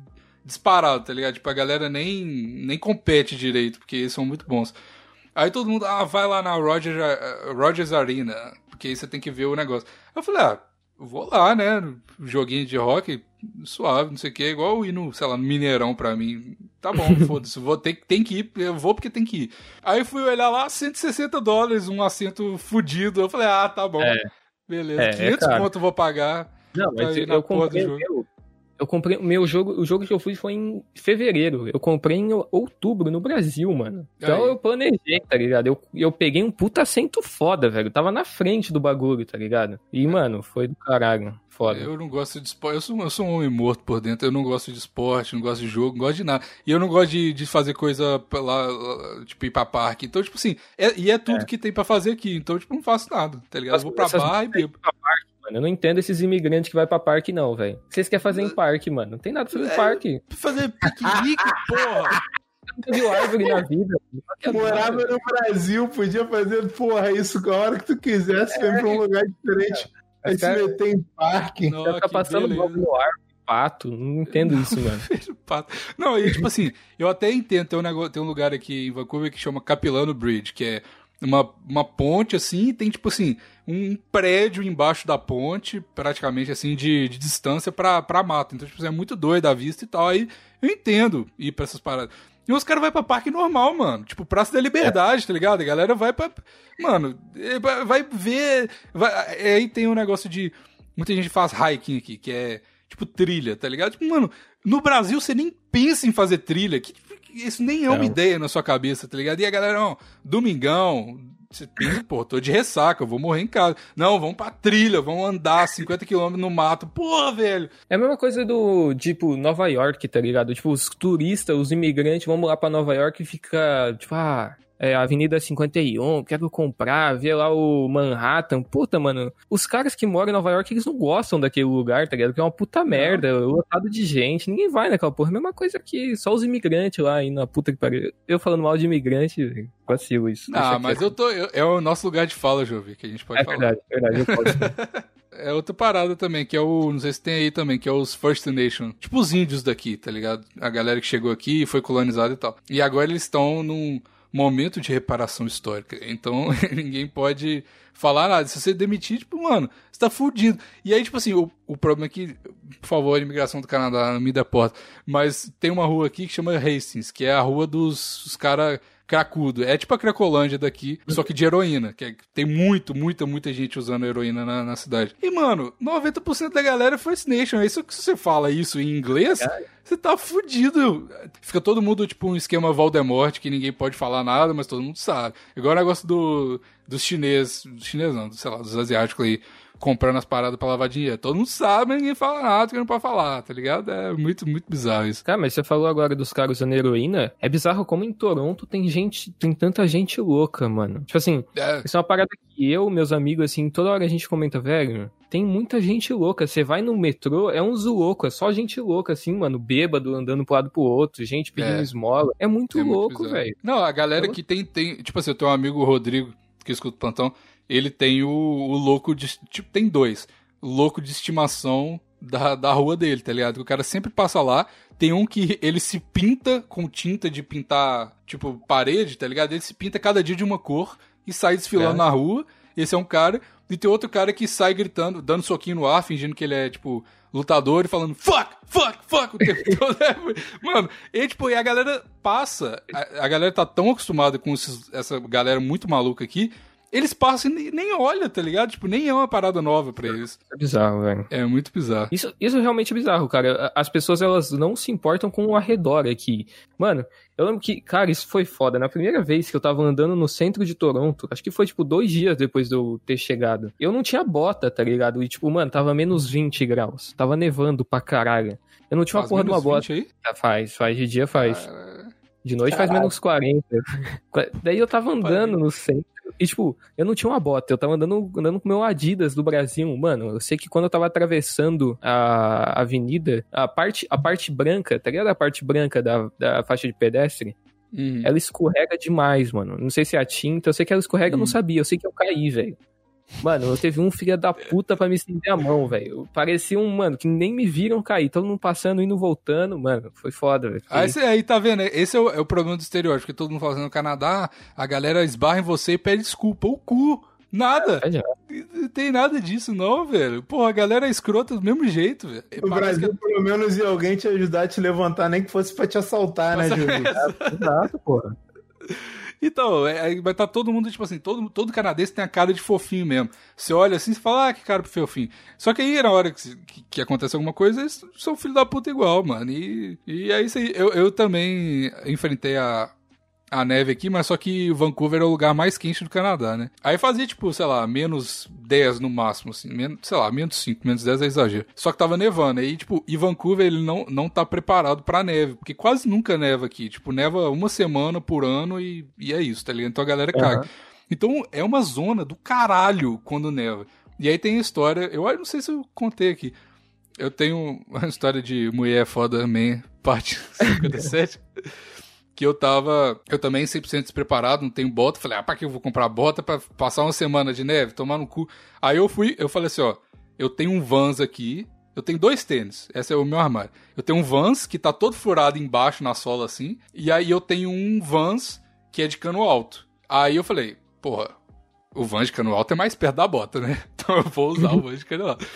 disparado, tá ligado? Tipo, a galera nem, nem compete direito, porque eles são muito bons. Aí todo mundo, ah, vai lá na Rogers, eh, Rogers Arena, porque aí você tem que ver o negócio. Eu falei, ah, vou lá, né? Joguinho de rock, suave, não sei o que, igual ir no, sei lá, no Mineirão pra mim. Tá bom, foda-se, vou ter, tem que ir, eu vou porque tem que ir. Aí fui olhar lá, 160 dólares, um assento fudido. Eu falei, ah, tá bom. É. Beleza, É, é 500 caro. conto eu vou pagar. Não, mas eu, comprei o meu. Eu comprei o meu jogo. O jogo que eu fui foi em fevereiro. Eu comprei em outubro no Brasil, mano. Então Aí. eu planejei, tá ligado? Eu, eu peguei um puta assento foda, velho. Eu tava na frente do bagulho, tá ligado? E, mano, foi do caralho. Foda. Eu não gosto de esporte. Eu sou, eu sou um homem morto por dentro. Eu não gosto de esporte, não gosto de jogo, não gosto de nada. E eu não gosto de, de fazer coisa pra lá, tipo, ir pra parque. Então, tipo assim, é- e é tudo que tem pra fazer aqui. Então, tipo, não faço nada, tá ligado? Eu vou pra bar e bebo. Mano, eu não entendo esses imigrantes que vai pra parque, não, velho. Vocês querem fazer em parque, mano? Não tem nada pra fazer É. em parque. Fazer piquenique, porra! Nunca viu árvore na vida. Morava no Brasil, podia fazer, porra, isso a hora que tu quisesse, foi pra um lugar diferente. Aí se Cara- meter em parque. Não, Já fica que passando beleza. bola no árvore, pato. Não entendo isso, mano. pato. Não, e tipo assim, eu até entendo, tem um, negócio, tem um lugar aqui em Vancouver que chama Capilano Bridge, que é uma, uma ponte assim, e tem tipo assim, um prédio embaixo da ponte, praticamente assim, de, de distância pra, pra mata. Então, tipo, assim, é muito doido a vista e tal. Aí eu entendo ir pra essas paradas. E os caras vão pra parque normal, mano. Tipo, Praça da Liberdade, é. tá ligado? A galera vai pra. Mano, é, vai ver. Vai... Aí tem um negócio de. Muita gente faz hiking aqui, que é tipo trilha, tá ligado? Tipo, mano, no Brasil você nem pensa em fazer trilha. Que, isso nem é uma é. ideia na sua cabeça, tá ligado? E a galera, ó, domingão, você pensa, pô, tô de ressaca, eu vou morrer em casa. Não, vamos pra trilha, vamos andar 50 km no mato. Porra, velho. É a mesma coisa do, tipo, Nova York, tá ligado? Tipo, os turistas, os imigrantes, vamos lá pra Nova York e fica, tipo, ah, é, Avenida 51, quero comprar, ver lá o Manhattan. Puta, mano, os caras que moram em Nova York, eles não gostam daquele lugar, tá ligado? Que é uma puta merda, lotado de gente, ninguém vai naquela porra. Mesma coisa que só os imigrantes lá aí na puta que pariu. Eu falando mal de imigrante, vacilo isso. Ah, mas eu tô. Eu, é o nosso lugar de fala, Jovi, que a gente pode é falar. Verdade, é verdade, eu posso. é outra parada também, que é o. Não sei se tem aí também, que é os First Nation. Tipo os índios daqui, tá ligado? A galera que chegou aqui foi colonizada e tal. E agora eles estão num momento de reparação histórica. Então, ninguém pode falar nada. Se você demitir, tipo, mano, você tá fudido. E aí, tipo assim, o, o problema é que, por favor, a imigração do Canadá não me deporta. Mas tem uma rua aqui que chama Hastings, que é a rua dos caras cracudo. É tipo a Cracolândia daqui, só que de heroína. Que é, tem muito, muita, muita gente usando heroína na, na cidade. E, mano, 90% da galera é First Nation. Isso que você fala isso em inglês, você tá fudido. Fica todo mundo, tipo, um esquema Voldemort, que ninguém pode falar nada, mas todo mundo sabe. Igual o negócio do, dos chineses, dos chineses não, sei lá, dos asiáticos aí comprando as paradas pra lavar dinheiro. Todo mundo sabe, ninguém fala nada que não pode falar, tá ligado? É muito, muito bizarro isso. Cara, mas você falou agora dos caras usando heroína. É bizarro como em Toronto tem gente, tem tanta gente louca, mano. Tipo assim, é. isso é uma parada que eu, meus amigos, assim, toda hora a gente comenta, velho. Tem muita gente louca. Você vai no metrô, é uns louco, é só gente louca, assim, mano, bêbado, andando pro lado pro outro, gente pedindo é. esmola. É muito é louco, velho. Não, a galera que tem, tem. Tipo assim, eu tenho um amigo, Rodrigo, que escuta o plantão ele tem o, o louco de. Tipo, tem dois. Louco de estimação da, da rua dele, tá ligado? O cara sempre passa lá. Tem um que ele se pinta com tinta de pintar, tipo, parede, tá ligado? Ele se pinta cada dia de uma cor e sai desfilando é. na rua. Esse é um cara. E tem outro cara que sai gritando, dando soquinho no ar, fingindo que ele é, tipo, lutador e falando fuck, fuck, fuck o tempo todo. Mano, e tipo, e a galera passa. A, a galera tá tão acostumada com esses, essa galera muito maluca aqui eles passam e nem olham, tá ligado? Tipo, nem é uma parada nova pra eles. É bizarro, velho. É muito bizarro. Isso, isso realmente é bizarro, cara. As pessoas, elas não se importam com o arredor aqui. Mano, eu lembro que, cara, isso foi foda. Na primeira vez que eu tava andando no centro de Toronto, acho que foi, tipo, dois dias depois de eu ter chegado. Eu não tinha bota, tá ligado? E, tipo, mano, tava menos 20 graus. Tava nevando pra caralho. Eu não tinha uma porra de uma bota. Aí? Faz, faz. De dia faz. Ah, de noite Caralho. faz menos 40. Daí eu tava andando no centro. E, tipo, eu não tinha uma bota, eu tava andando, andando com meu Adidas do Brasil. Mano, eu sei que quando eu tava atravessando a avenida, a parte, a parte branca, tá ligado? A parte branca da, da faixa de pedestre, uhum. ela escorrega demais, mano. Não sei se é a tinta, eu sei que ela escorrega, uhum. eu não uhum. sabia. Eu sei que eu caí, velho. Mano, eu teve um filho da puta pra me estender a mão, velho. Parecia um, mano, que nem me viram cair. Todo mundo passando, indo, voltando. Mano, foi foda, velho. Aí, aí tá vendo? Esse é o, é o problema do estereótipo. Que todo mundo fala assim, no Canadá, a galera esbarra em você e pede desculpa. O cu. Nada. É, não tem nada disso, não, velho. Porra, a galera é escrota do mesmo jeito, velho. No Parece Brasil, que... pelo menos, ia alguém te ajudar a te levantar, nem que fosse pra te assaltar, né, Júlio? Exato, porra. Então, é, vai estar tá todo mundo, tipo assim, todo, todo canadense tem a cara de fofinho mesmo. Você olha assim e fala, ah, que cara fofinho. Só que aí, na hora que, que, que acontece alguma coisa, eles são filho da puta igual, mano. E, e é isso aí. Eu, eu também enfrentei a, a neve aqui, mas só que Vancouver é o lugar mais quente do Canadá, né? Aí fazia, tipo, sei lá, menos 10 no máximo, assim, menos, sei lá, menos 5, menos 10 é exagero. Só que tava nevando. Aí, tipo, e Vancouver, ele não, não tá preparado pra neve, porque quase nunca neva aqui. Tipo, neva uma semana por ano e, e é isso, tá ligado? Então a galera uhum. caga. Então é uma zona do caralho quando neva. E aí tem a história, eu não sei se eu contei aqui. Eu tenho uma história de mulher foda man, parte 57 que eu tava. Eu também 100% despreparado, não tenho bota. Falei, ah, pra que eu vou comprar bota pra passar uma semana de neve? Tomar no cu. Aí eu fui, eu falei assim, ó, eu tenho um Vans aqui. Eu tenho dois tênis. Esse é o meu armário. Eu tenho um Vans que tá todo furado embaixo na sola assim. E aí eu tenho um Vans que é de cano alto. Aí eu falei, porra, o Vans de cano alto é mais perto da bota, né? Então eu vou usar o Vans de cano alto.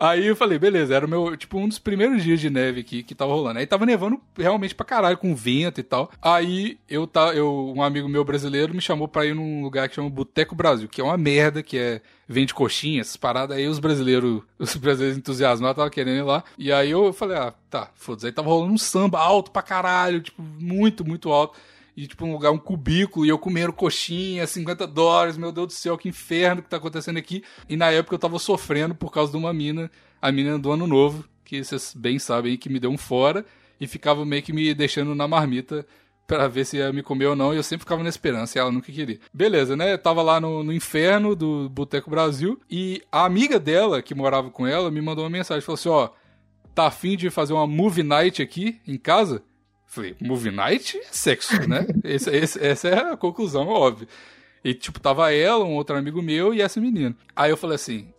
Aí eu falei, beleza, era o meu, tipo, um dos primeiros dias de neve aqui que tava rolando. Aí tava nevando realmente pra caralho, com vento e tal. Aí eu, tá, eu um amigo meu brasileiro me chamou pra ir num lugar que chama Boteco Brasil, que é uma merda, que é vende coxinha, essas paradas. Aí os brasileiros, os brasileiros entusiasmados estavam querendo ir lá. E aí eu falei, ah, tá, foda-se. Aí tava rolando um samba alto pra caralho, tipo, muito, muito alto e tipo um lugar, um cubículo, e eu comendo coxinha, 50 dólares, meu Deus do céu, que inferno que tá acontecendo aqui. E na época eu tava sofrendo por causa de uma mina, a mina do ano novo, que vocês bem sabem que me deu um fora, e ficava meio que me deixando na marmita para ver se ia me comer ou não, e eu sempre ficava na esperança, e ela nunca queria. Beleza, né? Eu tava lá no, no inferno do Boteco Brasil, e a amiga dela, que morava com ela, me mandou uma mensagem, falou assim, ó, tá afim de fazer uma movie night aqui em casa? Falei, movie night é sexo, né? esse, esse, essa é a conclusão, óbvio. E, tipo, tava ela, um outro amigo meu e essa menina. Aí eu falei assim,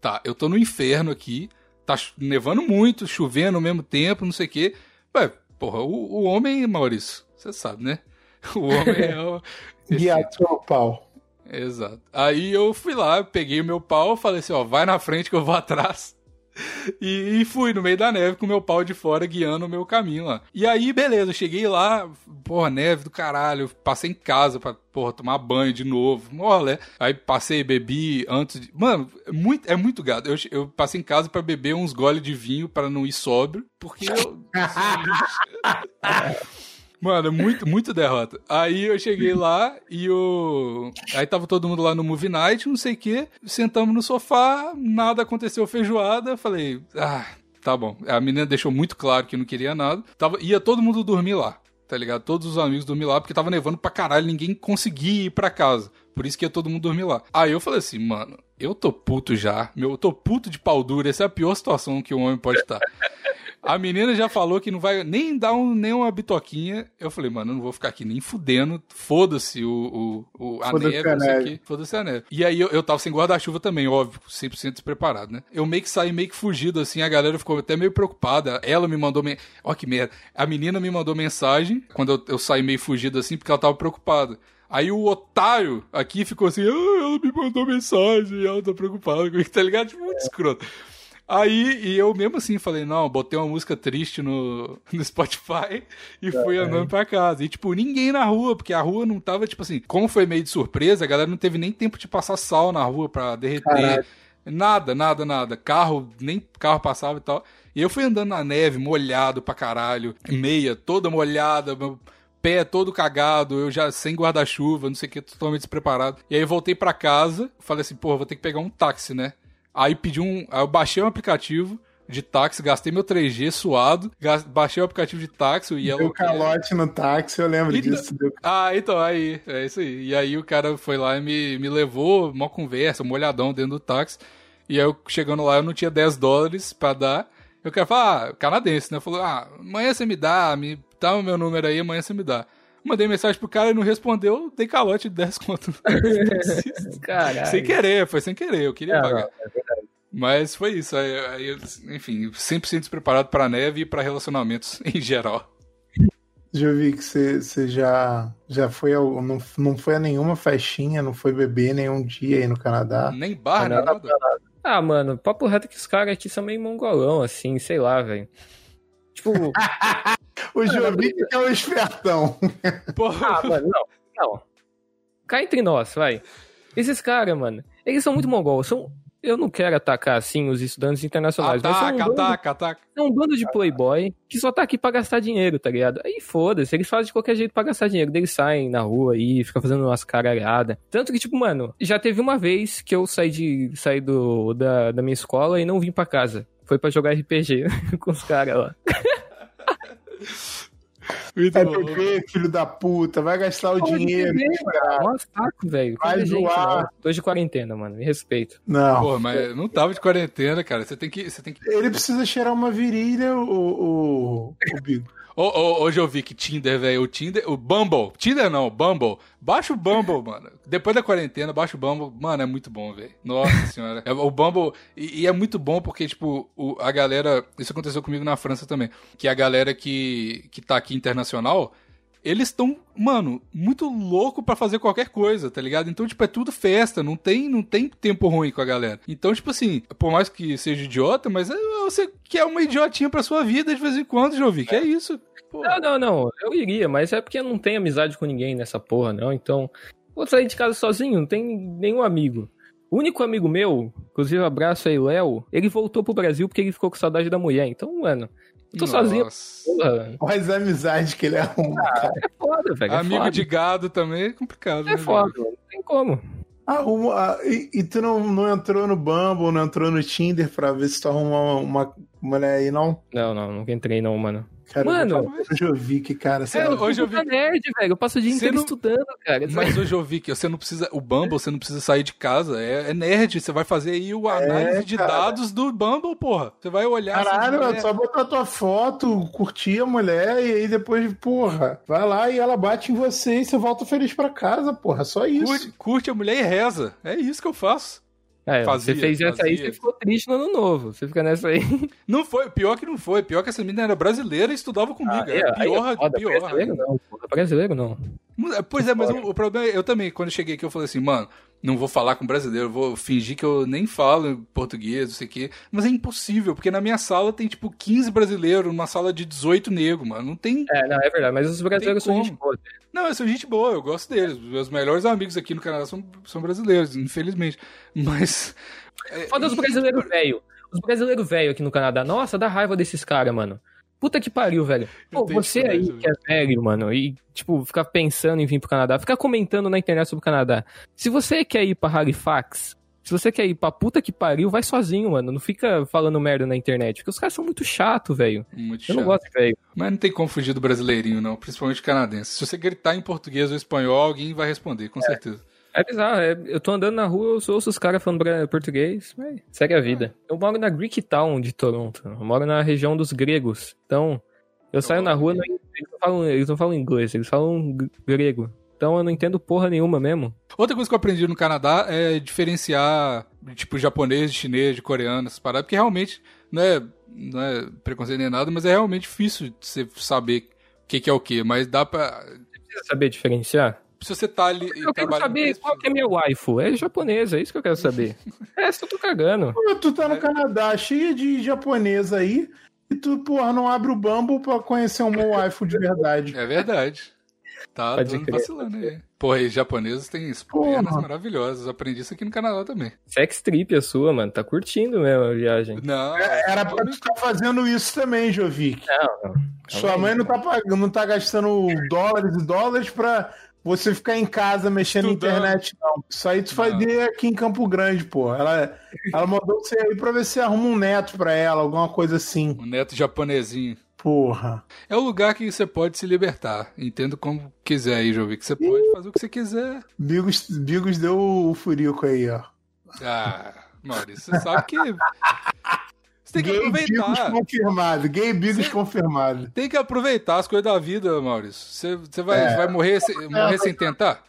tá, eu tô no inferno aqui, tá nevando muito, chovendo ao mesmo tempo, não sei o quê. Ué, porra, o, o homem, Maurício, você sabe, né? O homem é o... Guiado pelo pau. Exato. Aí eu fui lá, peguei o meu pau, falei assim, ó, vai na frente que eu vou atrás. E, e, fui no meio da neve com meu pau de fora guiando o meu caminho lá. E aí, beleza, cheguei lá, porra, neve do caralho. Passei em casa pra, porra, tomar banho de novo. Olha, aí passei, bebi antes de. Mano, é muito, é muito gado. Eu, eu passei em casa para beber uns goles de vinho para não ir sóbrio, porque eu. Mano, muito, muito derrota. Aí eu cheguei lá e o. Aí tava todo mundo lá no Movie Night, não sei o quê. Sentamos no sofá, nada aconteceu feijoada. Falei, ah, tá bom. A menina deixou muito claro que não queria nada. Tava... Ia todo mundo dormir lá, tá ligado? Todos os amigos dormir lá, porque tava nevando pra caralho, ninguém conseguia ir pra casa. Por isso que ia todo mundo dormir lá. Aí eu falei assim, mano, eu tô puto já. Meu, eu tô puto de pau duro. Essa é a pior situação que um homem pode estar. A menina já falou que não vai nem dar um, nem uma bitoquinha. Eu falei, mano, eu não vou ficar aqui nem fudendo. Foda-se o, o, o, a Foda neve, isso aqui. Foda-se a neve. E aí eu, eu tava sem guarda-chuva também, óbvio, 100% despreparado, né? Eu meio que saí meio que fugido, assim, a galera ficou até meio preocupada. Ela me mandou. Me... Ó, que merda. A menina me mandou mensagem quando eu, eu saí meio fugido assim, porque ela tava preocupada. Aí o otário aqui ficou assim, ah, ela me mandou mensagem, ela tá preocupada comigo, tá ligado? Tipo, muito escroto. Aí, e eu mesmo assim falei, não, botei uma música triste no, no Spotify e fui andando pra casa. E, tipo, ninguém na rua, porque a rua não tava, tipo assim, como foi meio de surpresa, a galera não teve nem tempo de passar sal na rua pra derreter. Caralho. Nada, nada, nada. Carro, nem carro passava e tal. E eu fui andando na neve, molhado pra caralho, meia toda molhada, meu pé todo cagado, eu já sem guarda-chuva, não sei o que, totalmente despreparado. E aí eu voltei pra casa, falei assim, porra, vou ter que pegar um táxi, né? Aí pedi um. Aí eu baixei um aplicativo de táxi, gastei meu 3G suado, baixei o aplicativo de táxi, Yellow. Deu calote no táxi, eu lembro então, disso. Deu... Ah, então, aí, é isso aí. E aí o cara foi lá e me, me levou, uma conversa, um molhadão dentro do táxi. E aí eu chegando lá, eu não tinha 10 dólares pra dar. Eu quero falar, ah, canadense, né? Falou, ah, amanhã você me dá, me dá o meu número aí, amanhã você me dá. Mandei mensagem pro cara e não respondeu, dei calote de 10 conto. Caralho. Sem querer, foi sem querer, eu queria é, pagar. Não, é verdade. Mas foi isso. Aí, aí, enfim, 100% despreparado para neve e para relacionamentos em geral. Já vi que você já, já foi ao, não, não foi a nenhuma festinha, não foi beber nenhum dia aí no Canadá. Nem bar, nada. nada. Ah, mano, papo reto que os caras aqui são meio mongolão, assim, sei lá, velho. Tipo. o Jovic é o espertão. Porra. Ah, mano, não, não. Cá entre nós, vai. Esses caras, mano, eles são muito mongol. São, eu não quero atacar, assim, os estudantes internacionais. Ataca, mas um ataca, ataca. É um bando de playboy que só tá aqui pra gastar dinheiro, tá ligado? Aí foda-se, eles fazem de qualquer jeito pra gastar dinheiro. Eles saem na rua aí, ficam fazendo umas caralhadas. Tanto que, tipo, mano, já teve uma vez que eu saí, de, saí do, da, da minha escola e não vim pra casa. Foi pra jogar RPG com os caras lá. Muito vai beber, filho da puta, vai gastar o Pode dinheiro. Nossa, saco, velho. Vai doar. Tô de quarentena, mano, me respeito. Não. Pô, mas não tava de quarentena, cara. Você tem que. Você tem que... Ele precisa cheirar uma virilha, o, o, o Bigo. Hoje eu vi que Tinder, velho, o Tinder, o Bumble, Tinder não, Bumble, baixa o Bumble, mano. Depois da quarentena, baixa o Bumble, mano, é muito bom, velho. Nossa senhora. É, o Bumble, e, e, é muito bom porque, tipo, o, a galera, isso aconteceu comigo na França também, que a galera que, que tá aqui internacional, eles estão, mano, muito louco para fazer qualquer coisa, tá ligado? Então, tipo, é tudo festa, não tem, não tem tempo ruim com a galera. Então, tipo assim, por mais que seja idiota, mas é, você quer uma idiotinha pra sua vida de vez em quando, Jovi, que é isso. Não, não, não, eu iria, mas é porque eu não tenho amizade com ninguém nessa porra, não, então... Vou sair de casa sozinho, não tem nenhum amigo. O único amigo meu, inclusive abraço aí, Léo, ele voltou pro Brasil porque ele ficou com saudade da mulher. Então, mano, tô Nossa. sozinho. Porra. Quais amizades que ele arruma. Ah, é foda, velho. É Amigo foda. de gado também é complicado. É né, foda, velho? não tem como. Arruma, ah, e, e, tu não, não entrou no Bumble, não entrou no Tinder pra ver se tu arruma uma, uma mulher aí, não? Não, não, nunca entrei não, mano. Cara, mano, hoje eu vi que, cara, você é, hoje eu vi nerd, velho. Eu passo o dia inteiro não... estudando, cara. Mas hoje eu vi que você não precisa, o Bumble, você não precisa sair de casa, é, é nerd, você vai fazer aí o análise é, de dados do Bumble, porra. Você vai olhar Caralho, assim, é só botar tua foto, curtir a mulher e aí depois, porra, vai lá e ela bate em você e você volta feliz para casa, porra, só isso. Curte, curte a mulher e reza. É isso que eu faço. É, fazia, você fez essa aí, você ficou triste no ano novo. Você fica nessa aí. Não foi, pior que não foi. Pior que essa menina era brasileira e estudava comigo. Ah, é, pior, é foda, pior. Brasileiro não, brasileiro não. Pois é, mas o, o, problema é, eu também, quando cheguei aqui, eu falei assim, mano, não vou falar com brasileiro, vou fingir que eu nem falo português, não sei o quê. Mas é impossível, porque na minha sala tem, tipo, 15 brasileiros, numa sala de 18 negros, mano. Não tem. É, não, é verdade, mas os brasileiros são gente boa. Não, eu sou gente boa, eu gosto deles. Meus melhores amigos aqui no Canadá são, são brasileiros, infelizmente. Mas. É, Foda os brasileiros velho. Os brasileiros velho aqui no Canadá. Nossa, dá raiva desses caras, mano. Puta que pariu, velho. Pô, você aí que é velho, mano, e, tipo, ficar pensando em vir pro Canadá, ficar comentando na internet sobre o Canadá. Se você quer ir pra Halifax, se você quer ir pra puta que pariu, vai sozinho, mano. Não fica falando merda na internet, porque os caras são muito chato, velho. Muito chato. Eu não gosto velho. Mas não tem como fugir do brasileirinho, não, principalmente canadense. Se você gritar em português ou espanhol, alguém vai responder, com é. certeza. É bizarro, é, eu tô andando na rua, eu ouço os caras falando português, mas segue a vida. É. Eu moro na Greek Town de Toronto, eu moro na região dos gregos, então eu saio na rua, eles não, falam, eles não falam inglês, eles falam grego. Então eu não entendo porra nenhuma mesmo. Outra coisa que eu aprendi no Canadá é diferenciar, tipo, japonês, chinês, de coreano, essas paradas, porque realmente não é, não é preconceito nem nada, mas é realmente difícil você saber o que, que é o que, mas dá pra... Você precisa saber diferenciar? Se você tá ali. Eu quero saber qual que é meu waifu. É japonês, é isso que eu quero saber. é, se eu tô cagando. Pô, tu tá no é. Canadá, cheio de japonês aí, e tu, porra, não abre o Bumble pra conhecer um meu waifu de verdade. É verdade. Tá vacilando aí. Porra, e japoneses têm esponas maravilhosas. aprendi isso aqui no Canadá também. Sex trip a sua, mano. Tá curtindo mesmo a viagem. Não. É, era pra tu estar tá fazendo isso também, Jovic. Não, não. Sua mãe não tá, pagando, não tá gastando dólares e dólares pra você ficar em casa mexendo Estudando. na internet, não. Isso aí tu fazia aqui em Campo Grande, pô. Ela, ela mandou você aí pra ver se arruma um neto pra ela, alguma coisa assim. Um neto japonesinho. Porra. É o lugar que você pode se libertar. Entendo como quiser aí, Jovi, que você pode fazer o que você quiser. Bigos, Bigos deu o furico aí, ó. Ah, Maurício, você sabe que tem que Gay aproveitar. Bigos confirmado, gay Bigos confirmado. Tem que aproveitar as coisas da vida, Maurício. Você, vai, é. vai morrer, se, morrer sem tentar?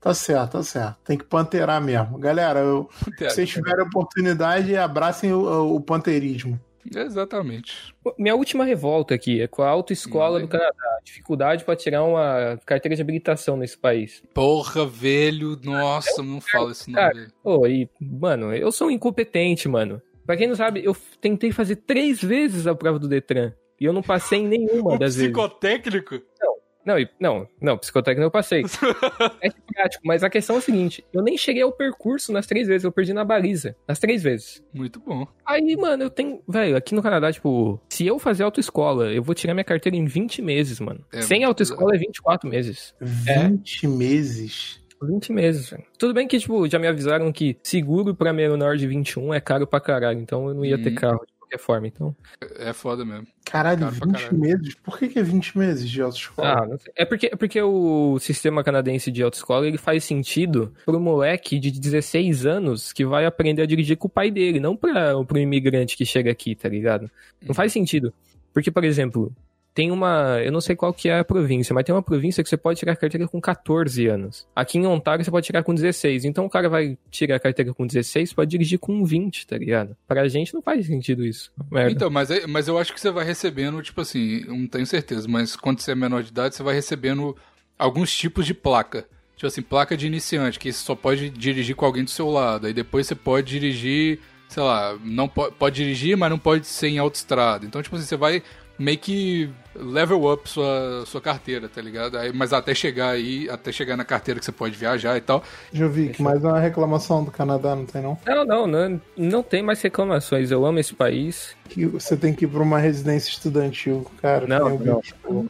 Tá certo, tá certo. Tem que panteirar mesmo. Galera, eu, se vocês tiverem oportunidade, abracem o, o panteirismo. Exatamente. Minha última revolta aqui é com a autoescola do Canadá. Dificuldade para tirar uma carteira de habilitação nesse país. Porra, velho. Nossa, não fala isso não, velho. Pô, e, mano, eu sou um incompetente, mano. Pra quem não sabe, eu tentei fazer três vezes a prova do Detran. E eu não passei em nenhuma o das psicotécnico? vezes. Não, não, não, não, psicotécnico eu passei. é prático, mas a questão é a seguinte: eu nem cheguei ao percurso nas três vezes, eu perdi na baliza. Nas três vezes. Muito bom. Aí, mano, eu tenho. Velho, aqui no Canadá, tipo, se eu fazer autoescola, eu vou tirar minha carteira em 20 meses, mano. É, Sem autoescola é 24 meses. 20 é. meses? 20 meses, velho. Tudo bem que, tipo, já me avisaram que seguro pra menor de 21 é caro pra caralho, então eu não ia ter uhum. carro de qualquer forma, então... É foda mesmo. Caralho, caro 20 caralho. meses? Por que, que é 20 meses de autoescola? Ah, não sei. É porque, é porque o sistema canadense de autoescola, ele faz sentido pro moleque de 16 anos que vai aprender a dirigir com o pai dele, não pra, pro imigrante que chega aqui, tá ligado? Não faz uhum. sentido. Porque, por exemplo, tem uma, eu não sei qual que é a província, mas tem uma província que você pode tirar carteira com 14 anos. Aqui em Ontário você pode tirar com 16. Então o cara vai tirar carteira com 16, pode dirigir com 20, tá ligado? Pra gente não faz sentido isso. Merda. Então, mas, é- mas eu acho que você vai recebendo, tipo assim, não tenho certeza, mas quando você é menor de idade, você vai recebendo alguns tipos de placa. Tipo assim, placa de iniciante, que só pode dirigir com alguém do seu lado. Aí depois você pode dirigir, sei lá, não po pode dirigir, mas não pode ser em autoestrada. Então, tipo assim, você vai meio que level up sua, sua carteira, tá ligado? Aí, mas até chegar aí, até chegar na carteira que você pode viajar e tal. Jovic, mais uma reclamação do Canadá, não tem não? Não, não, não, não tem mais reclamações. Eu amo esse país. Que você tem que ir pra uma residência estudantil, cara. Não, tem não.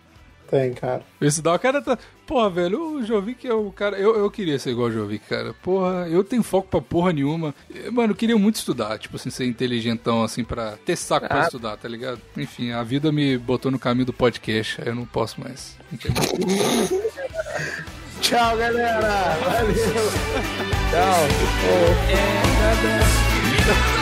Tem, cara. Esse dá o cara tá. Porra, velho, o Jovic é o cara. Eu, eu queria ser igual o Jovic, cara. Porra, eu tenho foco pra porra nenhuma. Mano, eu queria muito estudar, tipo assim, ser inteligentão, assim, pra ter saco pra Ah. estudar, tá ligado? Enfim, a vida me botou no caminho do podcast, aí eu não posso mais. Tchau, galera! Valeu! Panic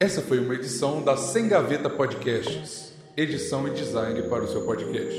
Essa foi uma edição da Sem Gaveta Podcasts. Edição e design para o seu podcast.